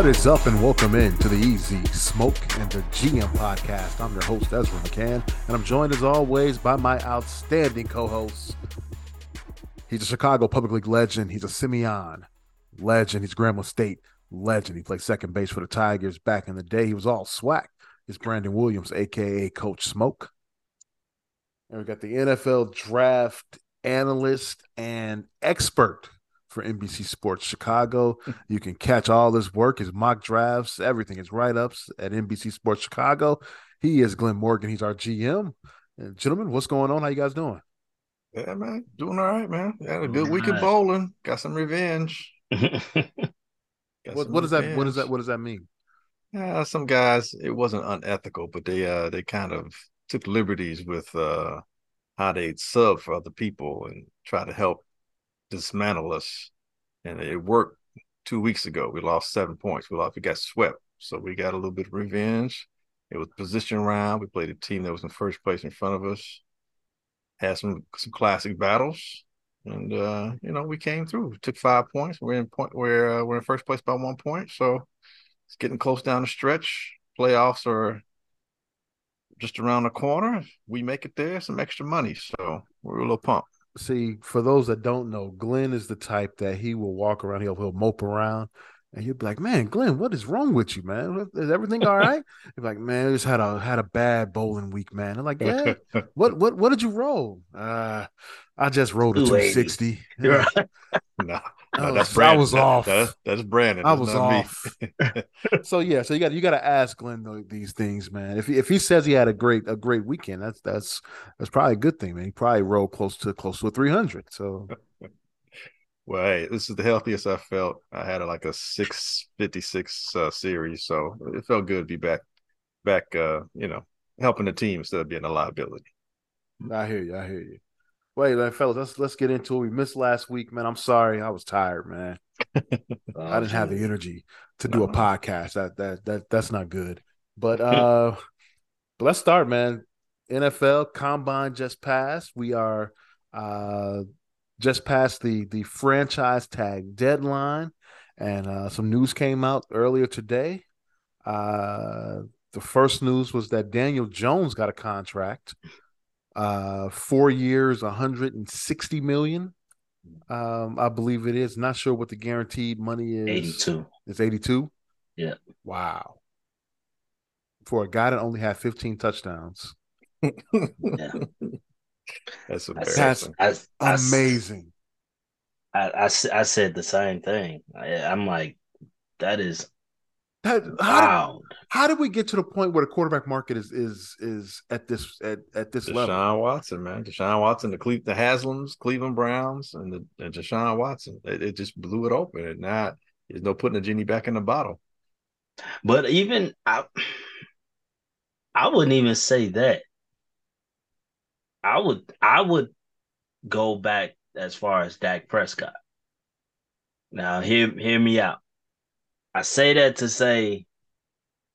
What is up, and welcome in to the Easy Smoke and the GM podcast. I'm your host, Ezra McCann, and I'm joined as always by my outstanding co host. He's a Chicago Public League legend. He's a Simeon legend. He's Grambling State legend. He played second base for the Tigers back in the day. He was all swag. It's Brandon Williams, aka Coach Smoke. And we got the NFL draft analyst and expert for NBC Sports Chicago. You can catch all his work, his mock drafts, everything, his write ups at NBC Sports Chicago. He is Glenn Morgan. He's our GM. And gentlemen, what's going on? How you guys doing? Yeah, man, doing all right, man. Had a good week of bowling. Got some revenge. Got What, some what does that what does that what does that mean? Yeah, some guys. It wasn't unethical, but they uh they kind of took liberties with uh how they sub for other people and try to help dismantle us. And it worked two weeks ago. We lost seven points. We lost. We got swept. So we got a little bit of revenge. It was position round. We played a team that was in first place in front of us. Had some some classic battles, and uh, you know we came through. Took five points. We're in point. We're uh, we're in first place by one point. So it's getting close down the stretch. Playoffs are just around the corner. We make it there, some extra money. So we're a little pumped. See, for those that don't know, Glenn is the type that he will walk around, he'll, he'll mope around, and he'll be like, "Man, Glenn, what is wrong with you, man? Is everything all right?" He's like, "Man, I just had a had a bad bowling week, man." I'm like, "Yeah, what what what did you roll?" Uh, I just rolled a 280. 260. no, no, that's was- I Brandon. was That- off. That's, that's Brandon. I That's was off. so yeah, so you got you got to ask Glenn tho- these things, man. If he, if he says he had a great a great weekend, that's that's that's probably a good thing, man. He probably rolled close to close to a 300. So Well, hey, this is the healthiest I felt. I had like a six fifty six uh, series, so it felt good to be back, back. Uh, you know, helping the team instead of being a liability. I hear you. I hear you. Wait, man, fellas, let's let's get into it. We missed last week, man. I'm sorry, I was tired, man. I didn't have the energy to do a podcast. That that that that's not good. But uh but let's start, man. NFL combine just passed. We are uh just past the the franchise tag deadline and uh some news came out earlier today. Uh the first news was that Daniel Jones got a contract. Uh 4 years, 160 million. Um I believe it is. Not sure what the guaranteed money is. 82. It's 82? Yeah. Wow. For a guy that only had 15 touchdowns. Yeah. That's embarrassing. said, I, I, Amazing. I, I, I said the same thing. I, I'm like, that is That, how, did, how did we get to the point where the quarterback market is is is at this at, at this level? Deshaun Watson, man. Deshaun Watson, the Cle- the Haslams, Cleveland Browns, and the and Deshaun Watson. It, it just blew it open. And now there's no putting the genie back in the bottle. But even I, I wouldn't even say that. I would I would go back as far as Dak Prescott. Now hear hear me out. I say that to say,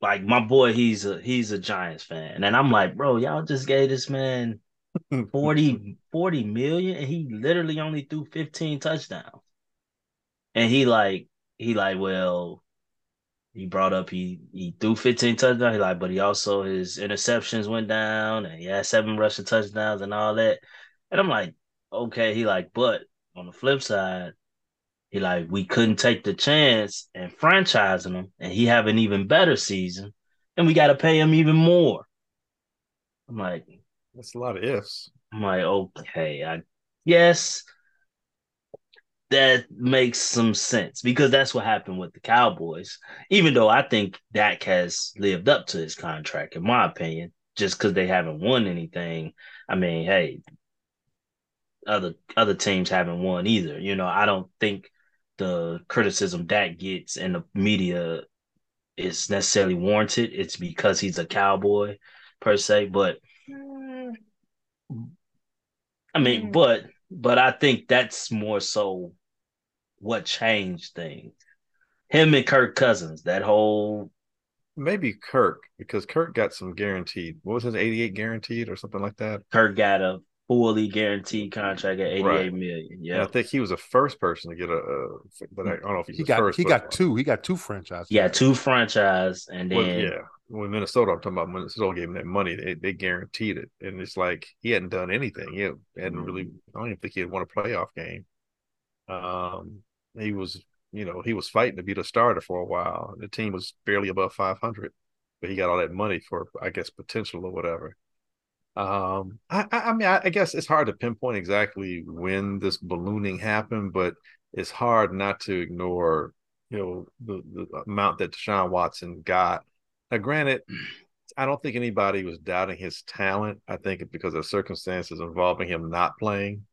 like my boy, he's a he's a Giants fan, and I'm like, bro, y'all just gave this man 40, 40 million, and he literally only threw 15 touchdowns. And he like he like, well, he brought up he he threw 15 touchdowns. He like, but he also his interceptions went down and he had seven rushing touchdowns and all that. And I'm like, okay, he like, but on the flip side, he like, we couldn't take the chance and franchising him, and he have an even better season, and we gotta pay him even more. I'm like, That's a lot of ifs. I'm like, okay, I yes, that makes some sense because that's what happened with the Cowboys. Even though I think Dak has lived up to his contract, in my opinion, just because they haven't won anything. I mean, hey, other other teams haven't won either. You know, I don't think the criticism Dak gets in the media is necessarily warranted. It's because he's a cowboy per se, but I mean, mm. but but I think that's more so what changed things. Him and Kirk Cousins, that whole Maybe Kirk, because Kirk got some guaranteed. What was his 88 guaranteed or something like that? Kirk got a fully guaranteed contract at eighty eight Right. million. And Yeah, I think he was the first person to get a, a but I don't know if he's He the got first. he but- got two. He got two franchises. Yeah, two franchise, and Well, then yeah, when Minnesota, I'm talking about Minnesota gave him that money, they, they guaranteed it, and it's like he hadn't done anything. He hadn't hadn't really. I don't even think he had won a playoff game. Um, he was, you know, he was fighting to be the starter for a while. The team was barely above 500, but he got all that money for, I guess, potential or whatever. Um, I, I, mean, I, I guess it's hard to pinpoint exactly when this ballooning happened, but it's hard not to ignore, you know, the, the amount that Deshaun Watson got. Now, granted, I don't think anybody was doubting his talent. I think because of circumstances involving him not playing,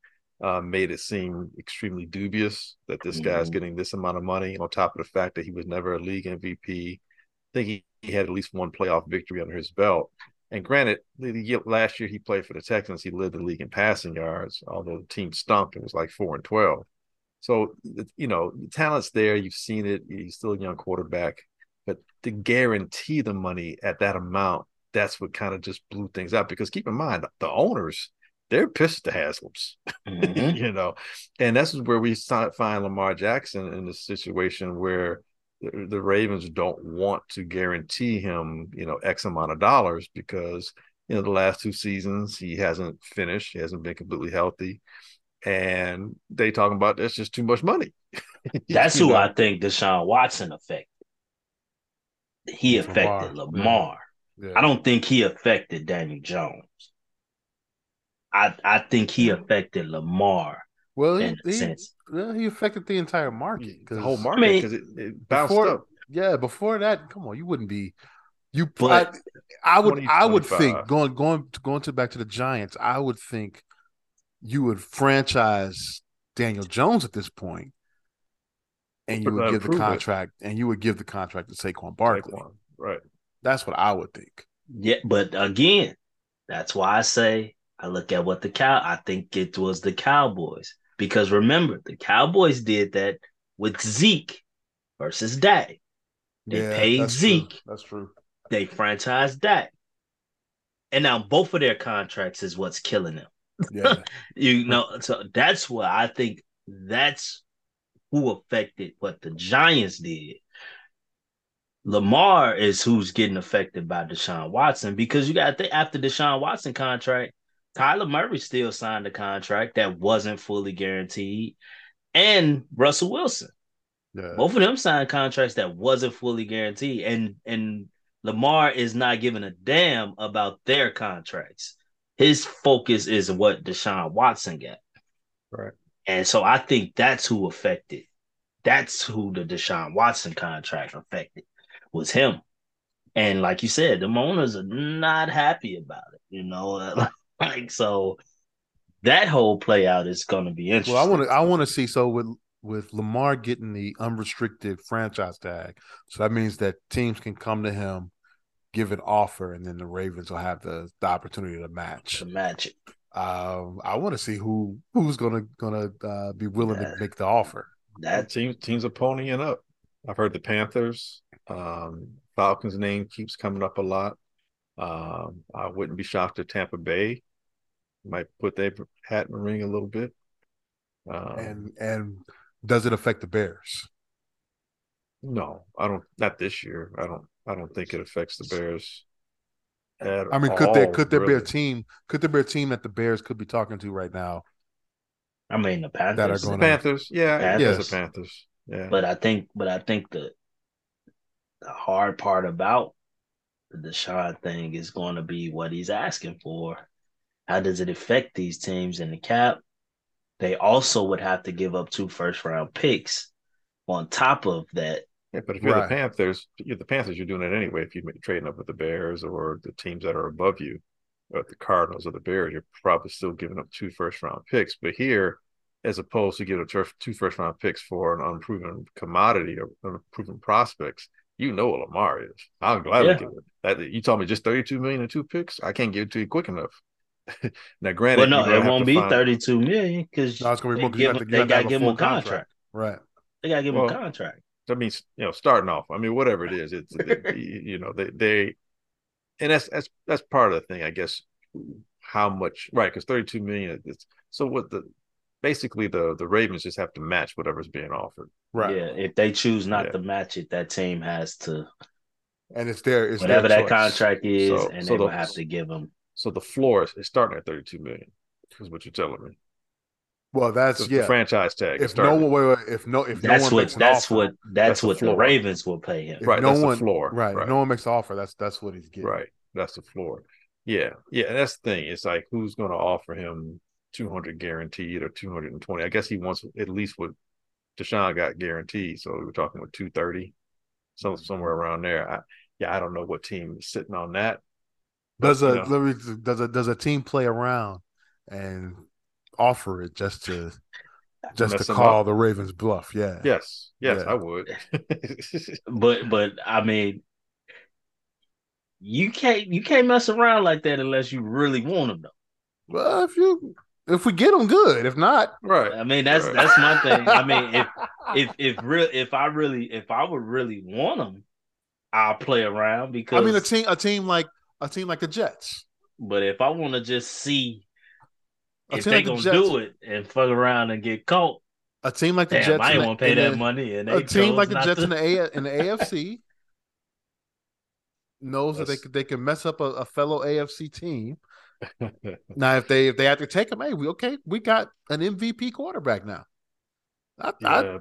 uh, made it seem extremely dubious that this guy's Mhm. getting this amount of money. On top of the fact that he was never a league MVP, I think he, he had at least one playoff victory under his belt. And granted, last year he played for the Texans, he led the league in passing yards, although the team stunk. It was like four and twelve. So you know, the talent's there. You've seen it. He's still a young quarterback, but to guarantee the money at that amount, that's what kind of just blew things up. Because keep in mind, the owners they're pissed at the Haslam's, Mhm. you know, and that's where we find Lamar Jackson in the situation where the, the Ravens don't want to guarantee him, you know, X amount of dollars because you know the last two seasons he hasn't finished, he hasn't been completely healthy, and they talking about that's just too much money. that's who know? I think Deshaun Watson affected. He Lamar, affected yeah. Lamar. Yeah. I don't think he affected Daniel Jones. I I think he affected Lamar Well, he, he, well, he affected the entire market. the whole market mean, because it, it bounced before, up. Yeah, before that, come on, you wouldn't be. You, But- I, I would, I would think going, going, going to back to the Giants. I would think you would franchise Daniel Jones at this point, and you would give the prove it. contract, and you would give the contract to Saquon Barkley. Saquon, right? That's what I would think. Yeah, but again, that's why I say I look at what the cow. I think it was the Cowboys because remember the Cowboys did that with Zeke versus Dak. They paid that's Zeke. True. That's true. They franchised Dak, and now both of their contracts is what's killing them. Yeah, You know, so that's what I think. That's who affected what the Giants did. Lamar is who's getting affected by Deshaun Watson because you got to think after Deshaun Watson contract, Kyler Murray still signed a contract that wasn't fully guaranteed, and Russell Wilson. yeah. Both of them signed contracts that wasn't fully guaranteed, and and Lamar is not giving a damn about their contracts. His focus is what Deshaun Watson got. Right. And so I think that's who affected. That's who the Deshaun Watson contract affected was him. And like you said, the owners are not happy about it. You know, like so that whole play out is going to be interesting. Well, I want to, I want to see. So with with Lamar getting the unrestricted franchise tag, so that means that teams can come to him, give an offer, and then the Ravens will have the the opportunity to match. to match it. Um, I want to see who who's gonna gonna uh, be willing Yeah. to make the offer. That teams teams are ponying up. I've heard the Panthers, um, Falcons' name keeps coming up a lot. Um, I wouldn't be shocked if Tampa Bay might put their hat in the ring a little bit. Um, and and does it affect the Bears? no, I don't. Not this year. I don't. I don't think it affects the Bears. At I mean, could there all, could there be a team? Could there be a team that the Bears could be talking to right now? I mean the Panthers. That are The going Panthers? Yeah, Panthers. yes, the Panthers. Yeah, But I think, but I think the the hard part about the Deshaun thing is going to be what he's asking for. How does it affect these teams in the cap? They also would have to give up two first round picks on top of that. Yeah, but if you're Right. the Panthers, you're the Panthers. You're doing it anyway. If you're trading up with the Bears or the teams that are above you, or the Cardinals or the Bears, you're probably still giving up two first round picks. But here, as opposed to giving up two first round picks for an unproven commodity or unproven prospects, you know what Lamar is. I'm glad Yeah. give it. That you told me just 32 million and two picks. I can't give it to you quick enough. now, granted, Well, no, it won't to be find- thirty two million because No, it's gonna be they more 'cause you give to- they got to a give him a contract. contract. Right. They got to give him a contract. that means you know starting off. I mean, whatever it is, it's you know they they, and that's that's that's part of the thing, I guess. how much right because 32 million is so what the basically the the Ravens just have to match whatever's being offered. Right. Yeah, if they choose not Yeah. to match it, that team has to And it's their it's whatever their that contract is, So- and so they will the- have to give them. So the floor is, is starting at 32 million. Is what you're telling me. Well, that's So the yeah. franchise tag. If no one, wait, wait, if no, if That's no one what makes an that's offer, what that's, That's the what the floor. Ravens will pay him. if Right, no that's the one, floor. right, Right. If no one makes an offer, that's that's what he's getting. Right. That's the floor. Yeah. Yeah. And that's the thing. It's like who's going to offer him 200 guaranteed or 220? I guess he wants at least what Deshaun got guaranteed. So we were talking with 230, so somewhere around there. I, yeah, I don't know what team is sitting on that. Does You a know. does a does a team play around and offer it just to just to call up? the Ravens bluff? Yeah. Yes. Yes, Yeah. I would. But but I mean, you can't you can't mess around like that unless you really want them. Though. Well, if you if we get them, good. If not, right. I mean, that's Right. that's my thing. I mean, if if if real if I really if I would really want them, I'll play around because I mean, a team a team like a team like the Jets. But if I want to just see A if they like gonna Jets- do it and fuck around and get caught, A team like the damn, Jets. I ain't want to pay that the- money. And A team like the Jets to. in the A in the AFC knows that they could they can mess up a, a fellow AFC team. Now, if they if they have to take him, hey, we okay, we got an MVP quarterback now. I, I, yeah.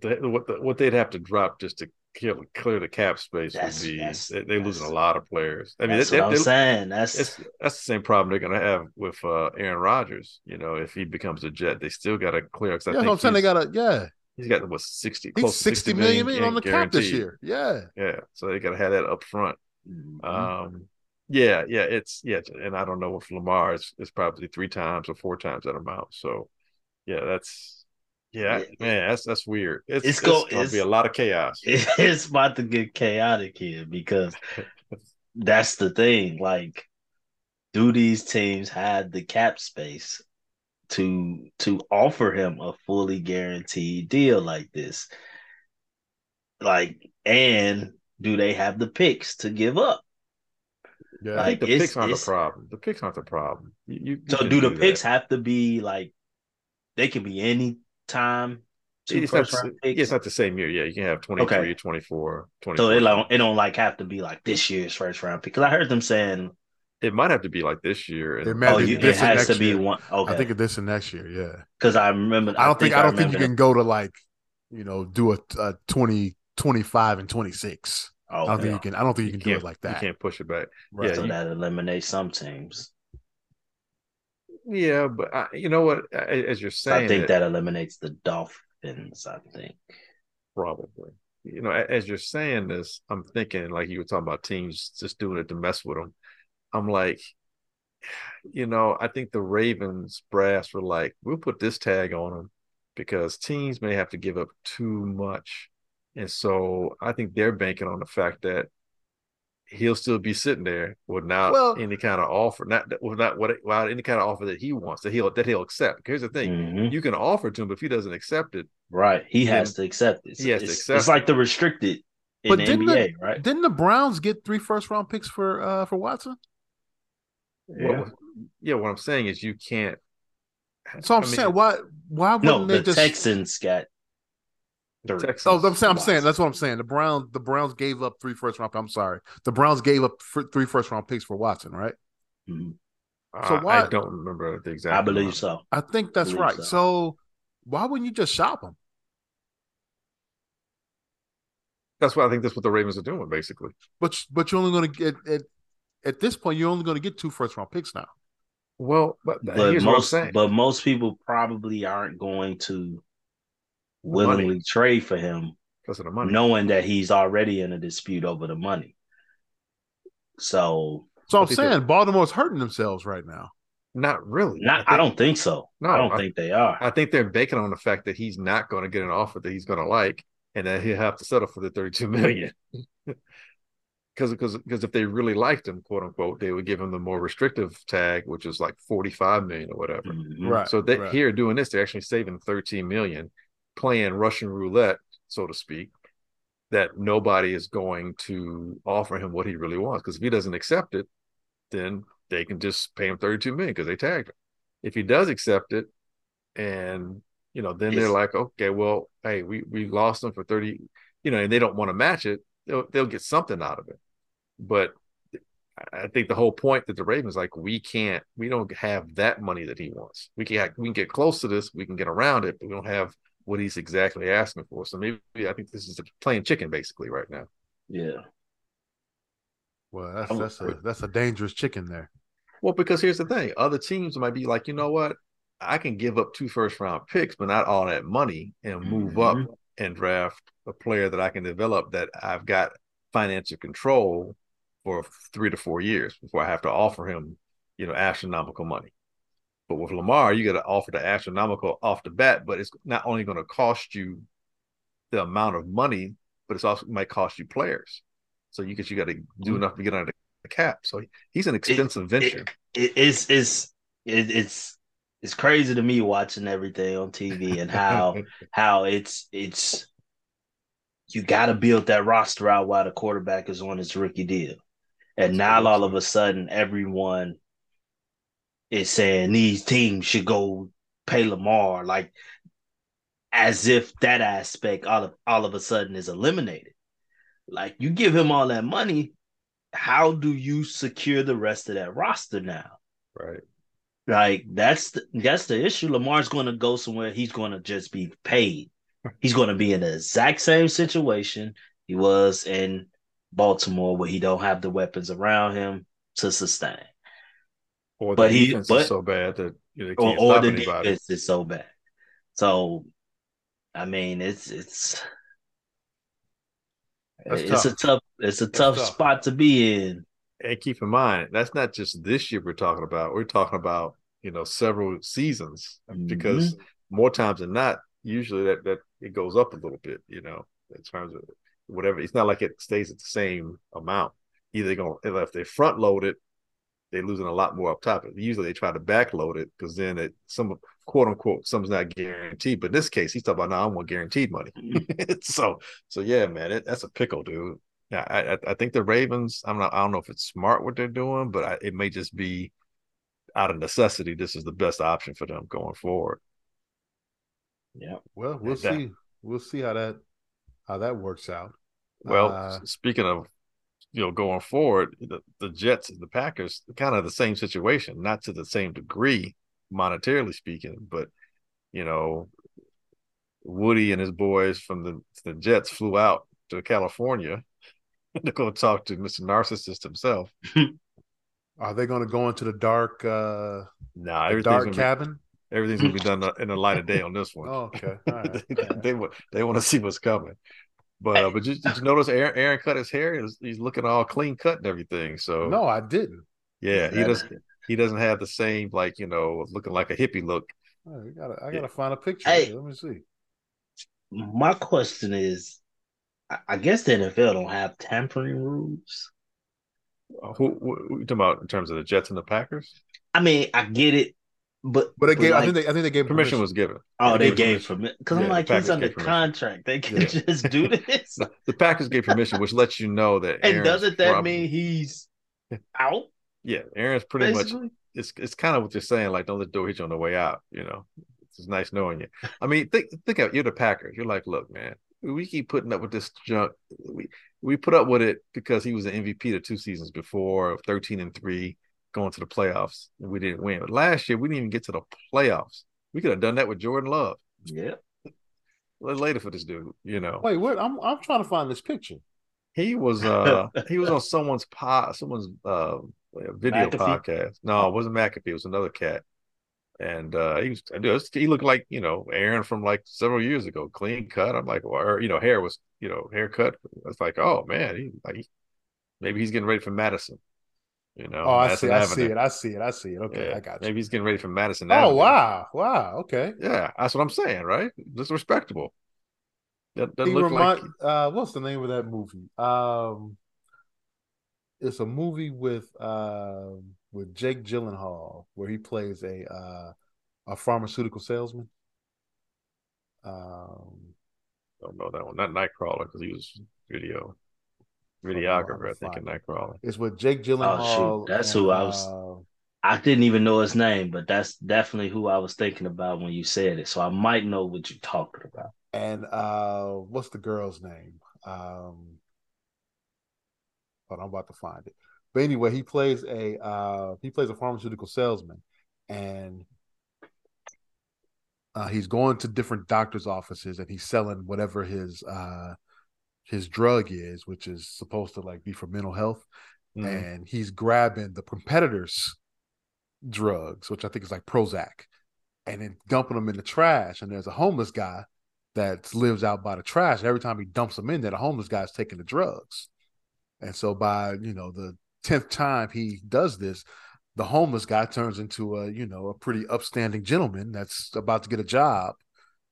They- what the, what they'd have to drop just to kill, clear the cap space That's- would be that's- they, they're losing a lot of players. I mean, That's they, what I'm they- saying. That's it's that's the same problem they're going to have with uh, Aaron Rodgers. You know, if he becomes a Jet, they still got to clear. Cause I yeah, think I'm saying they got a yeah. he's got what sixty He's close to 60 million, million on the cap this year. Yeah. Yeah, so they got to have that up front. Mhm. Um, yeah, yeah, it's yeah, and I don't know if Lamar is is probably three times or four times that amount. So, yeah, that's yeah, Yeah. man, that's that's weird. It's, It's it's, going to be a lot of chaos. it's about to get chaotic here because that's the thing. Like, do these teams have the cap space to to offer him a fully guaranteed deal like this? Like, and do they have the picks to give up? Yeah. I think the picks aren't the problem. The picks aren't the problem. You, you, you So, do the that. picks have to be like they can be any time? Two It's not, round picks. it's not the same year. Yeah, you can have 23, Okay. 24, 24. so it don't it don't like have to be like this year's first round pick. Because I heard them saying, It might have to be like this year. And It may- "Oh, you, it this and has to next be year. one." Okay, I think of this and next year. Yeah. because I remember. I don't think, I don't think you can go to like, you know, do a, a 20, 25 and 26. that. I don't Okay. think you can. I don't think you, you can do it like that. You can't push it back. Right. yeah, so you- that eliminates some teams. Yeah, but I, you know what? As you're saying, I think it- that eliminates the Dolphins. I think. Probably. You know, as you're saying this, I'm thinking like you were talking about teams just doing it to mess with them. I'm like, you know, I think the Ravens brass were like, we'll put this tag on them because teams may have to give up too much. And so I think they're banking on the fact that he'll still be sitting there without Well- any kind of offer, not without what without any kind of offer that he wants that he'll that he'll accept. Here's the thing: Mhm. you can offer to him, but if he doesn't accept it, Right, he has to accept it. he has to it's, accept It's like the restricted in But the didn't NBA, the- right? Didn't the Browns get three first round picks for uh for Watson? What, yeah, what I'm saying is you can't. So I'm I mean, saying, why why wouldn't No, they the just? Texans got the three. Texans. Oh, I'm saying, I'm saying that's what I'm saying. The Browns, the Browns gave up three first round. I'm sorry, the Browns gave up fr- three first round picks for Watson, right? Mhm. So I- why- I don't remember the exact. I believe amount. so. I think that's Believe right. so. So. why wouldn't you just shop them? That's what I think. That's what the Ravens are doing, basically. But but you're only going to get at at this point you're only going to get two first round picks now. Well, but, But here's what I'm most, saying. but most people probably aren't going to willingly trade for him, because of the money. knowing that he's already in a dispute over the money. So, So I'm think saying Baltimore's hurting themselves right now. not really. not, I, think- don't think so. No, I don't I- think they are. I think they're banking on the fact that he's not going to get an offer that he's going to like, and that he'll have to settle for the 32 million. Because because because if they really liked him, quote unquote, they would give him the more restrictive tag, which is like 45 million or whatever. Mhm. Right. So they right. here doing this, they're actually saving 13 million, playing Russian roulette, so to speak, that nobody is going to offer him what he really wants. Because if he doesn't accept it, then they can just pay him 32 million because they tagged him. If he does accept it, and you know, then they're like, okay, well, hey, we we lost him for 30, you know, and they don't want to match it, they'll they'll get something out of it. But I think the whole point that the Ravens like we can't we don't have that money that he wants. We can we can get close to this, we can get around it, but we don't have what he's exactly asking for. So maybe I think this is a playing chicken basically right now. Yeah. Well, that's that's a that's a dangerous chicken there. Well, because here's the thing: other teams might be like, you know what, I can give up two first round picks, but not all that money, and move mm-hmm. up and draft a player that I can develop that I've got financial control for three to four years before I have to offer him, you know, astronomical money. But with Lamar, you got to offer the astronomical off the bat, but it's not only going to cost you the amount of money, but it's also might cost you players. So you get you got to do mm-hmm. enough to get under the cap. So he's an expensive it, venture. It, it, it's it's it, it's it's crazy to me watching everything on TV and how how it's it's you got to build that roster out while the quarterback is on his rookie deal. And now all of a sudden, everyone is saying these teams should go pay Lamar, like as if that aspect all of all of a sudden is eliminated. Like you give him all that money, how do you secure the rest of that roster now? Right. Like that's the, that's the issue. Lamar's going to go somewhere. He's going to just be paid. He's going to be in the exact same situation he was in Baltimore, where he don't have the weapons around him to sustain. Or but he, but so bad that you know, or, or the anybody. defense is so bad. So, I mean, it's it's that's it's tough. a tough it's a tough, tough, spot to be in. And keep in mind, that's not just this year we're talking about. We're talking about you know several seasons mm-hmm. because more times than not, usually that that it goes up a little bit. You know, in terms of whatever. It's not like it stays at the same amount. Either going if they front load it, they're losing a lot more up top. Usually they try to backload it because then it some quote unquote some's not guaranteed. But in this case, he's talking about now I want guaranteed money. Mm-hmm. so so yeah, man, it, that's a pickle, dude. Yeah, I, I think the Ravens. I'm not. I don't know if it's smart what they're doing, but I, it may just be out of necessity. This is the best option for them going forward. Yeah. Well, we'll see. We'll see how that how that works out. Well, uh, speaking of you know going forward, the, the Jets and the Packers kind of the same situation, not to the same degree monetarily speaking, but you know, Woody and his boys from the the Jets flew out to California to go talk to Mr. Narcissist himself. Are they going to go into the dark? uh nah, the dark cabin. Be, everything's going to be done in the light of day on this one. oh, okay. they, they, they want to see what's coming. But uh, but did, did you notice Aaron, Aaron cut his hair? He's, he's looking all clean cut and everything. So no, I didn't. Yeah, he doesn't. He doesn't have the same like you know looking like a hippie look. Oh, gotta, I gotta yeah. find a picture. Hey, Let me see. My question is, I guess the NFL don't have tampering rules. Uh, who, who, who you talking about in terms of the Jets and the Packers? I mean, I get it, but but they gave. Like, I think they. I think they gave permission, permission. was given. Oh, they, they gave permission because yeah, I'm like he's under contract. They can yeah. just do this. the Packers gave permission, which lets you know that. And Aaron's doesn't that probably, mean he's out? Yeah, Aaron's pretty Basically. much. It's it's kind of what you're saying. Like, don't let the door hit you on the way out. You know, it's nice knowing you. I mean, think think of you're the Packers. You're like, look, man, we keep putting up with this junk. We we put up with it because he was an MVP the two seasons before, 13 and three going to the playoffs and we didn't win. But last year we didn't even get to the playoffs. We could have done that with Jordan Love. Yeah. Later for this dude, you know. Wait, what? I'm I'm trying to find this picture. He was uh he was on someone's pod someone's uh video McAfee? podcast. No, it wasn't McAfee, it was another cat. And uh he was he looked like, you know, Aaron from like several years ago, clean cut. I'm like, or you know, hair was, you know, haircut. It's like, oh man, he like maybe he's getting ready for Madison. You know, oh, I see, I see it, I see it, I see it. Okay, yeah. I got you. Maybe he's getting ready for Madison. Oh, Avenue. wow, wow, okay. Yeah, that's what I'm saying, right? That's respectable. That doesn't look remind, like. Uh, what's the name of that movie? Um, it's a movie with uh, with Jake Gyllenhaal where he plays a uh, a pharmaceutical salesman. Um, don't know that one. Not Nightcrawler because he was video videographer, I think, in that Nightcrawler. It's with Jake Gyllenhaal. Oh, shoot. That's and, who I was. Uh, I didn't even know his name, but that's definitely who I was thinking about when you said it. So I might know what you're talking about. And uh what's the girl's name? Um but I'm about to find it. But anyway, he plays a uh he plays a pharmaceutical salesman and uh, he's going to different doctors' offices and he's selling whatever his uh his drug is, which is supposed to like be for mental health. Mm-hmm. And he's grabbing the competitors' drugs, which I think is like Prozac, and then dumping them in the trash. And there's a homeless guy that lives out by the trash. And every time he dumps them in there, the homeless guy's taking the drugs. And so by you know the tenth time he does this, the homeless guy turns into a you know a pretty upstanding gentleman that's about to get a job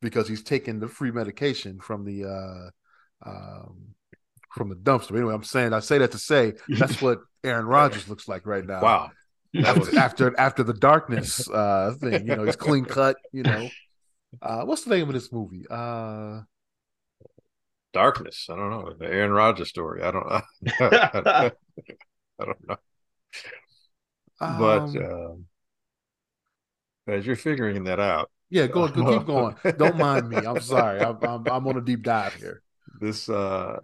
because he's taking the free medication from the uh, um, from the dumpster. Anyway, I'm saying I say that to say that's what Aaron Rodgers looks like right now. Wow. After, after after the darkness uh, thing, you know, he's clean cut. You know, uh, what's the name of this movie? Uh, darkness. I don't know the Aaron Rodgers story. I don't. Know. I don't know. But um, uh, as you're figuring that out, yeah, go, go keep going. Don't mind me. I'm sorry. I'm, I'm, I'm on a deep dive here. This, uh,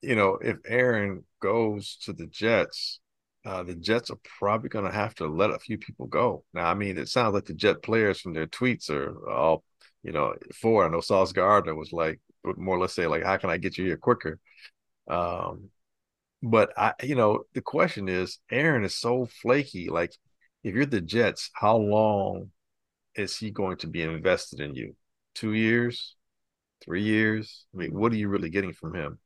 you know, if Aaron goes to the Jets, uh, the Jets are probably going to have to let a few people go. Now, I mean, it sounds like the Jet players from their tweets are all, you know, for. I know Sauce Gardner was like, more or less say, like, how can I get you here quicker? Um, but I, you know, the question is, Aaron is so flaky. Like, if you're the Jets, how long is he going to be invested in you? Two years, three years? I mean, what are you really getting from him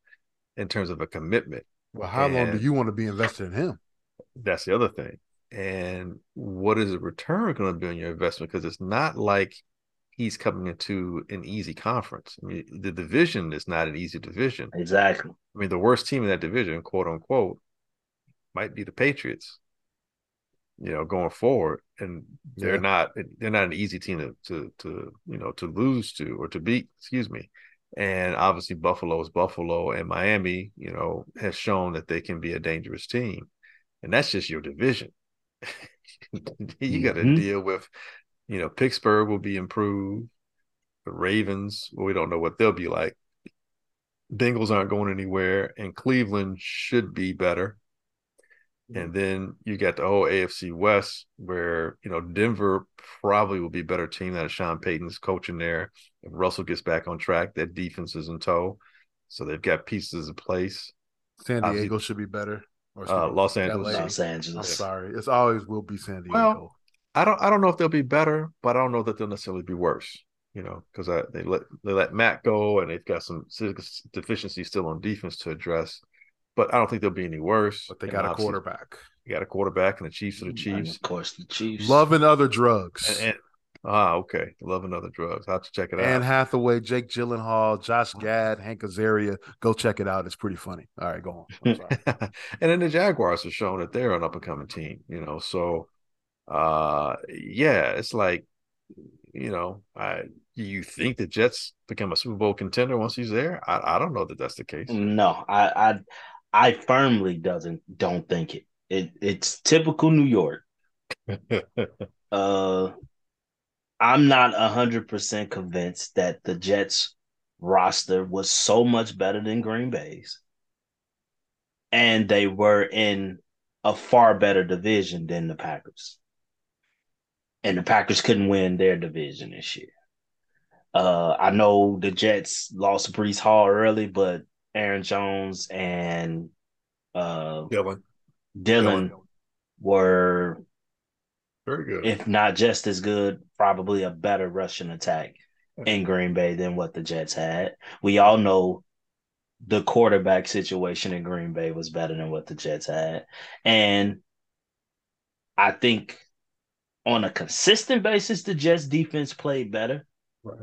in terms of a commitment? Well, how and long do you want to be invested in him? That's the other thing. And what is the return going to be on your investment? Because it's not like he's coming into an easy conference. I mean, the division is not an easy division. Exactly. I mean, the worst team in that division, quote unquote, might be the Patriots. You know, going forward, and they're yeah. not they're not an easy team to, to to you know to lose to or to beat. Excuse me. And obviously, Buffalo is Buffalo, and Miami, you know, has shown that they can be a dangerous team, and that's just your division. you mm-hmm. got to deal with you know, Pittsburgh will be improved. The Ravens, well, we don't know what they'll be like. Bengals aren't going anywhere, and Cleveland should be better. And then you got the whole AFC West, where you know Denver probably will be a better team that Sean Payton's coaching there. If Russell gets back on track, that defense is in tow, so they've got pieces in place. San Diego Obviously, should be better. Uh, Los Angeles. LA. Los Angeles. I'm sorry, it's always will be San Diego. Well, I don't I don't know if they'll be better, but I don't know that they'll necessarily be worse. You know, because they let they let Matt go, and they've got some deficiencies still on defense to address. But I don't think they'll be any worse. But they got a quarterback. You got a quarterback, and the Chiefs are the Chiefs. And of course, the Chiefs. Loving other drugs. And, and, ah, okay. Loving other drugs. I have to check it out. Anne Hathaway, Jake Gyllenhaal, Josh Gad, Hank Azaria. Go check it out. It's pretty funny. All right, go on. and then the Jaguars have shown that they're an up and coming team. You know, so uh yeah it's like you know i you think the jets become a super bowl contender once he's there i, I don't know that that's the case no i i i firmly doesn't don't think it, it it's typical new york. Uh i'm not a hundred percent convinced that the jets roster was so much better than green bay's. And they were in a far better division than the packers. And the Packers couldn't win their division this year. Uh, I know the Jets lost Breece Hall early, but Aaron Jones and uh, Dillon. Dillon, Dillon were very good, if not just as good, probably a better rushing attack in Green Bay than what the Jets had. We all know the quarterback situation in Green Bay was better than what the Jets had, and I think on a consistent basis, the Jets defense played better. Right.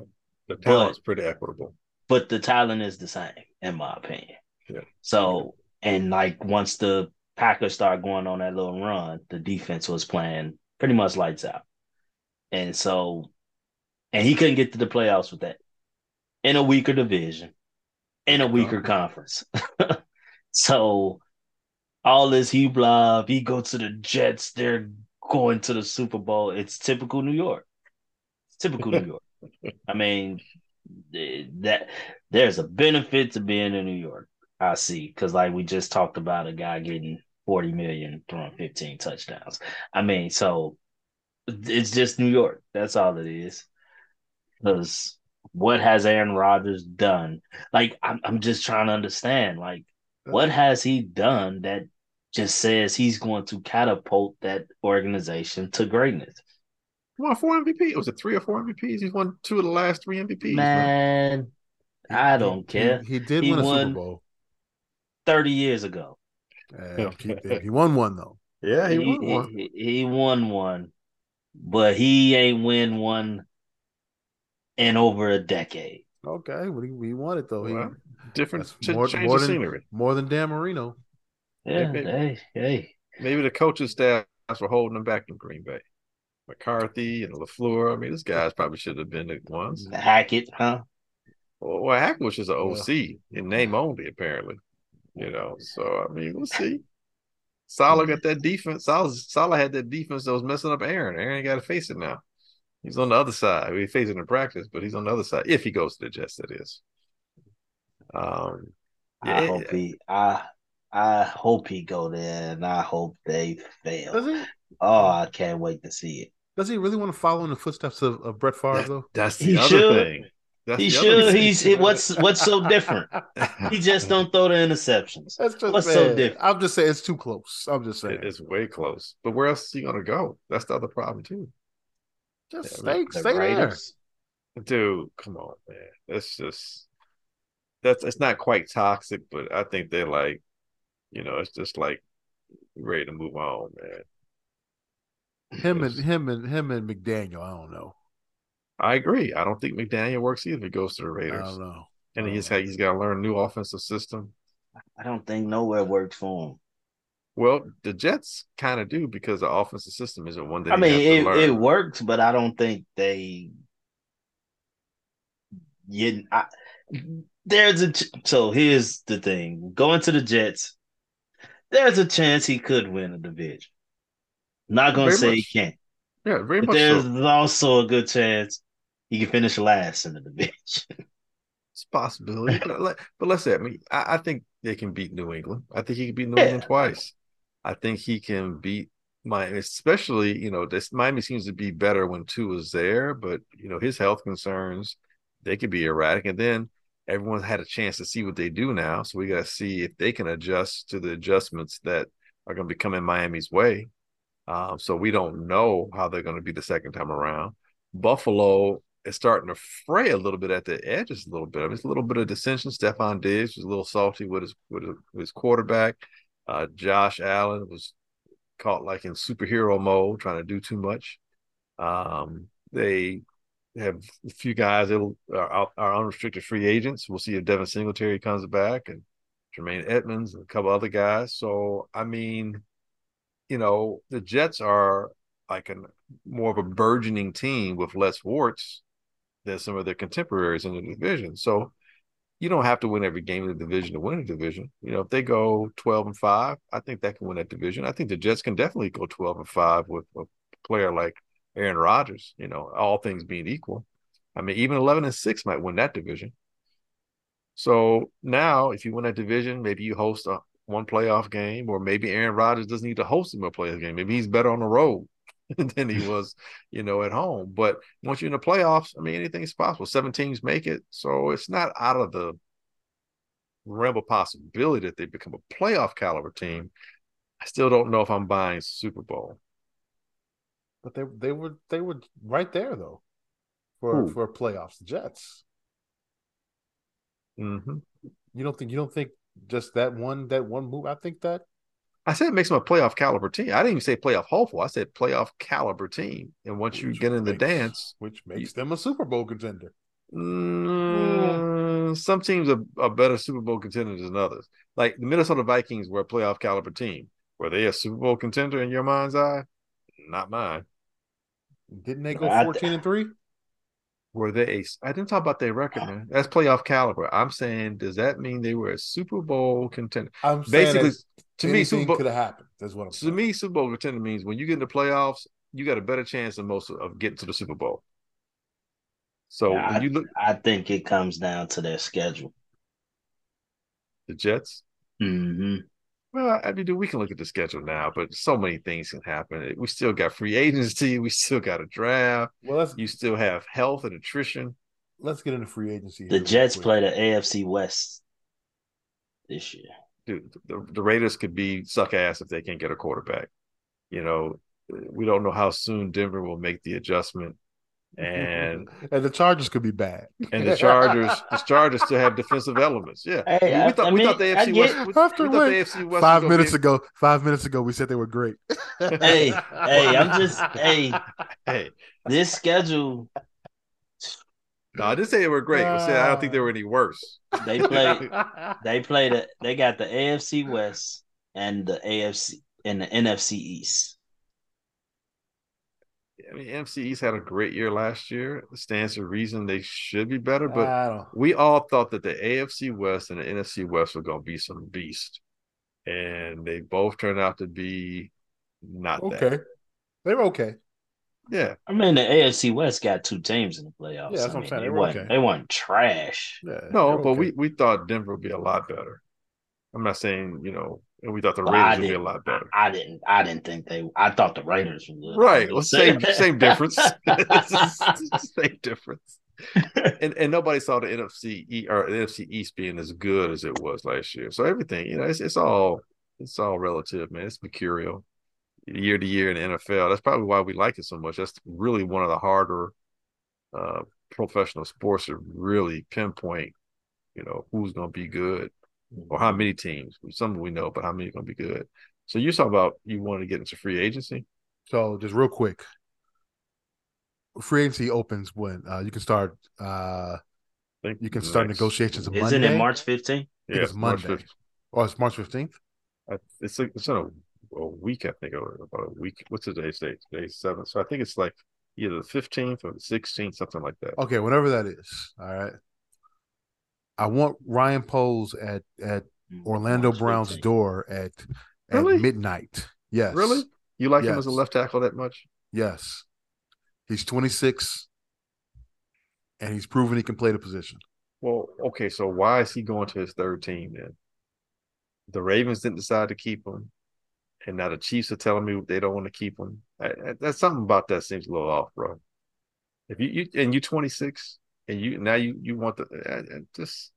The talent's but, pretty equitable. But the talent is the same, in my opinion. Yeah. So, and like once the Packers started going on that little run, the defense was playing pretty much lights out. And so, and he couldn't get to the playoffs with that in a weaker division, in a weaker oh. conference. so, all this he blah, he go to the Jets, they're going to the Super Bowl. It's typical New York. It's typical New York. I mean, eh, that there's a benefit to being in New York. I see because like we just talked about a guy getting 40 million throwing 15 touchdowns. I mean, so it's just New York. That's all it is. Because what has Aaron Rodgers done? Like, I'm, I'm just trying to understand. Like, what has he done that just says he's going to catapult that organization to greatness? He won four MVP. It Was it three or four MVPs? He's won two of the last three MVPs. Man. I don't he, care. He, he did he win a Super Bowl 30 years ago. Uh, he won one though. Yeah, he, he won one. He, he, won one, but he ain't win one in over a decade. Okay, well, he, he won it though. Well, he, different ch- more, change more of than, scenery. More than Dan Marino. Yeah, maybe, hey, hey. Maybe the coaching staff were holding him back in Green Bay. McCarthy and LaFleur. I mean, this guys probably should have been the ones. Hackett, huh? Well, well Hackett was just an OC yeah. in name only, apparently. You know, so I mean, we'll see. Saleh got that defense. Saleh, Saleh had that defense that was messing up Aaron. Aaron got to face it now. He's on the other side. We face it in practice, but he's on the other side if he goes to the Jets. That is. Um, yeah. I hope he. I I hope he go there, and I hope they fail. Does he? Oh, I can't wait to see it. Does he really want to follow in the footsteps of, of Brett Favre that, though? That's the he other should. thing. That's he should. He's he, what's what's so different? he just don't throw the interceptions. That's just what's bad. so different. I'm just saying it's too close. I'm just saying it's way close. But where else is he gonna go? That's the other problem too. Just yeah, stay, the stay Raiders. there, dude. Come on, man. That's just that's it's not quite toxic, but I think they're like, you know, it's just like ready to move on, man. Him and him and him and McDaniel. I don't know. I agree. I don't think McDaniel works either if he goes to the Raiders. I don't know. And he's got, he's got to learn a new offensive system. I don't think nowhere works for him. Well, the Jets kind of do because the offensive system isn't one that I mean it, it works, but I don't think they. You, I, there's a so here's the thing: going to the Jets, there's a chance he could win a division. Not gonna very say much. he can't. Yeah, very but much. There's so. also a good chance he can finish last in the division. It's a possibility, but, let, but let's say, I mean, I, I, think they can beat New England. I think he can beat New yeah. England twice. I think he can beat Miami, especially, you know, this Miami seems to be better when Tua is there, but you know, his health concerns, they could be erratic. And then everyone's had a chance to see what they do now. So we got to see if they can adjust to the adjustments that are going to be coming Miami's way. Um, so we don't know how they're going to be the second time around. Buffalo is starting to fray a little bit at the edges, a little bit. I mean, it's a little bit of dissension. Stefon Diggs was a little salty with his with his, quarterback. Uh, Josh Allen was caught like in superhero mode, trying to do too much. Um, they have a few guys that are, are unrestricted free agents. We'll see if Devin Singletary comes back and Tremaine Edmunds and a couple other guys. So I mean, you know, the Jets are like a more of a burgeoning team with less warts than some of their contemporaries in the division. So you don't have to win every game in the division to win a division. You know, if they go 12 and 5, I think that can win that division. I think the Jets can definitely go 12 and 5 with a player like Aaron Rodgers, you know, all things being equal. I mean, even 11 and 6 might win that division. So now, if you win that division, maybe you host a one playoff game, or maybe Aaron Rodgers doesn't need to host him a playoff game. Maybe he's better on the road than he was, you know, at home. But once you're in the playoffs, I mean, anything's possible. Seven teams make it, so it's not out of the realm of possibility that they become a playoff caliber team. I still don't know if I'm buying Super Bowl. But they they were they were right there though, for Ooh. for playoffs. The Jets. Mm-hmm. You don't think you don't think just that one that one move. I think that I said it makes them a playoff caliber team. I didn't even say playoff hopeful. I said playoff caliber team. And once you get in makes, the dance, which makes you, them a Super Bowl contender. Mm, some teams are, are, better Super Bowl contenders than others. Like the Minnesota Vikings were a playoff caliber team. Were they a Super Bowl contender in your mind's eye? Not mine. Didn't they go fourteen and three? were they a, I didn't talk about their record, man. That's playoff caliber. I'm saying, does that mean they were a Super Bowl contender? I'm basically as, To me, Anything Super Bowl, could have happened. That's what I'm to saying. me, Super Bowl contender means when you get in the playoffs, you got a better chance than most of getting to the Super Bowl. So Yeah, when you look I think it comes down to their schedule. the Jets, hmm well, I mean, we can look at the schedule now, but so many things can happen. We still got free agency, we still got a draft, well, let's you still have health and attrition. let's get into free agency. The Jets play the AFC West this year. Dude, the, the Raiders could be suck ass if they can't get a quarterback. You know, we don't know how soon Denver will make the adjustment. And and the Chargers could be bad. and the Chargers, the Chargers still have defensive elements. Yeah, Hey, we, I- thought I we thought the I AFC get- West. We, we thought After the what? AFC West. five minutes be, ago, five minutes ago, we said they were great. Hey, hey, I'm just hey, Hey, this schedule no, I didn't say they were great. I said I don't think they were any worse. they played. they played. the they got the AFC West and the AFC and the NFC East. I mean, NFC East had a great year last year. It stands to reason they should be better, but we all thought that the AFC West and the NFC West were going to be some beast, and they both turned out to be not that. Okay, they were okay. Yeah, I mean, the AFC West got two teams in the playoffs. Yeah, that's I what I'm saying. They, They were weren't okay. they weren't trash. Yeah, no, but okay. we we thought Denver would be a lot better. I'm not saying you know, and we thought the Well, Raiders would be a lot better. I didn't I didn't think they I thought the Raiders were good. Right. Well, same same difference. same difference. And and nobody saw the NFC E or the NFC East being as good as it was last year. So everything, you know, it's it's all it's all relative, man. It's mercurial. Year to year in the NFL. That's probably why we like it so much. That's really one of the harder uh professional sports to really pinpoint, you know, who's gonna be good or how many teams. Some we know, but how many are gonna be good. So you talk about you want to get into free agency. So just real quick, free agency opens when uh, you can start. Uh, think you can the start next- negotiations Isn't Monday. it March 15th? think it's March Monday. Oh, it's March fifteenth. I, it's like it's in a, a week, I think, or about a week. What's today's date? Today's seventh. So I think it's like either the fifteenth or the sixteenth, something like that. Okay, whatever that is. All right. I want Ryan Poles at at mm, Orlando March Brown's 15th. door at at Really? midnight. Yes. Really? You like him as a left tackle that much? Yes. He's 26 and he's proven he can play the position. Well, okay. So why is he going to his third team then? The Ravens didn't decide to keep him, and now the Chiefs are telling me they don't want to keep him. That's something about that seems a little off, bro. If you, you and you 26 and you now you you want the just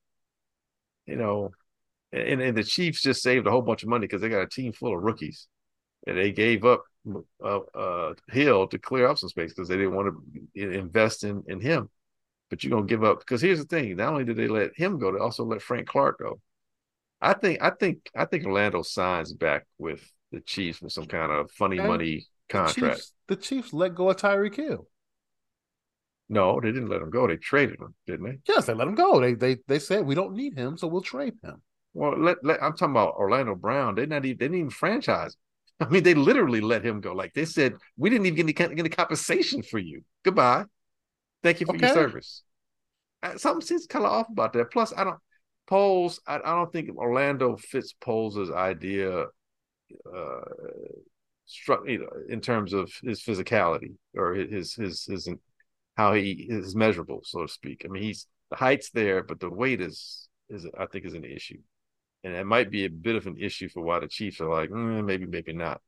you know, and and the Chiefs just saved a whole bunch of money because they got a team full of rookies, and they gave up uh, uh Hill to clear up some space because they didn't want to invest in in him. But you're gonna give up because here's the thing: not only did they let him go, they also let Frank Clark go. I think I think I think Orlando signs back with the Chiefs with some kind of funny And money contract. Chiefs, the Chiefs let go of Tyreek Hill. No, they didn't let him go. They traded him, didn't they? Yes, they let him go. They they they said we don't need him, so we'll trade him. Well, let, let I'm talking about Orlando Brown. They not even they didn't even franchise. him. I mean, they literally let him go. Like they said, we didn't even get any, get any compensation for you. Goodbye. Thank you for your service. Uh, Something seems kind of off about that. Plus, I don't Poles. I, I don't think Orlando fits Poles' idea. Uh, struck you know, in terms of his physicality or his his his how he is measurable, so to speak. I mean, he's the height's there, but the weight is is I think is an issue, and it might be a bit of an issue for why the Chiefs are like mm, maybe maybe not.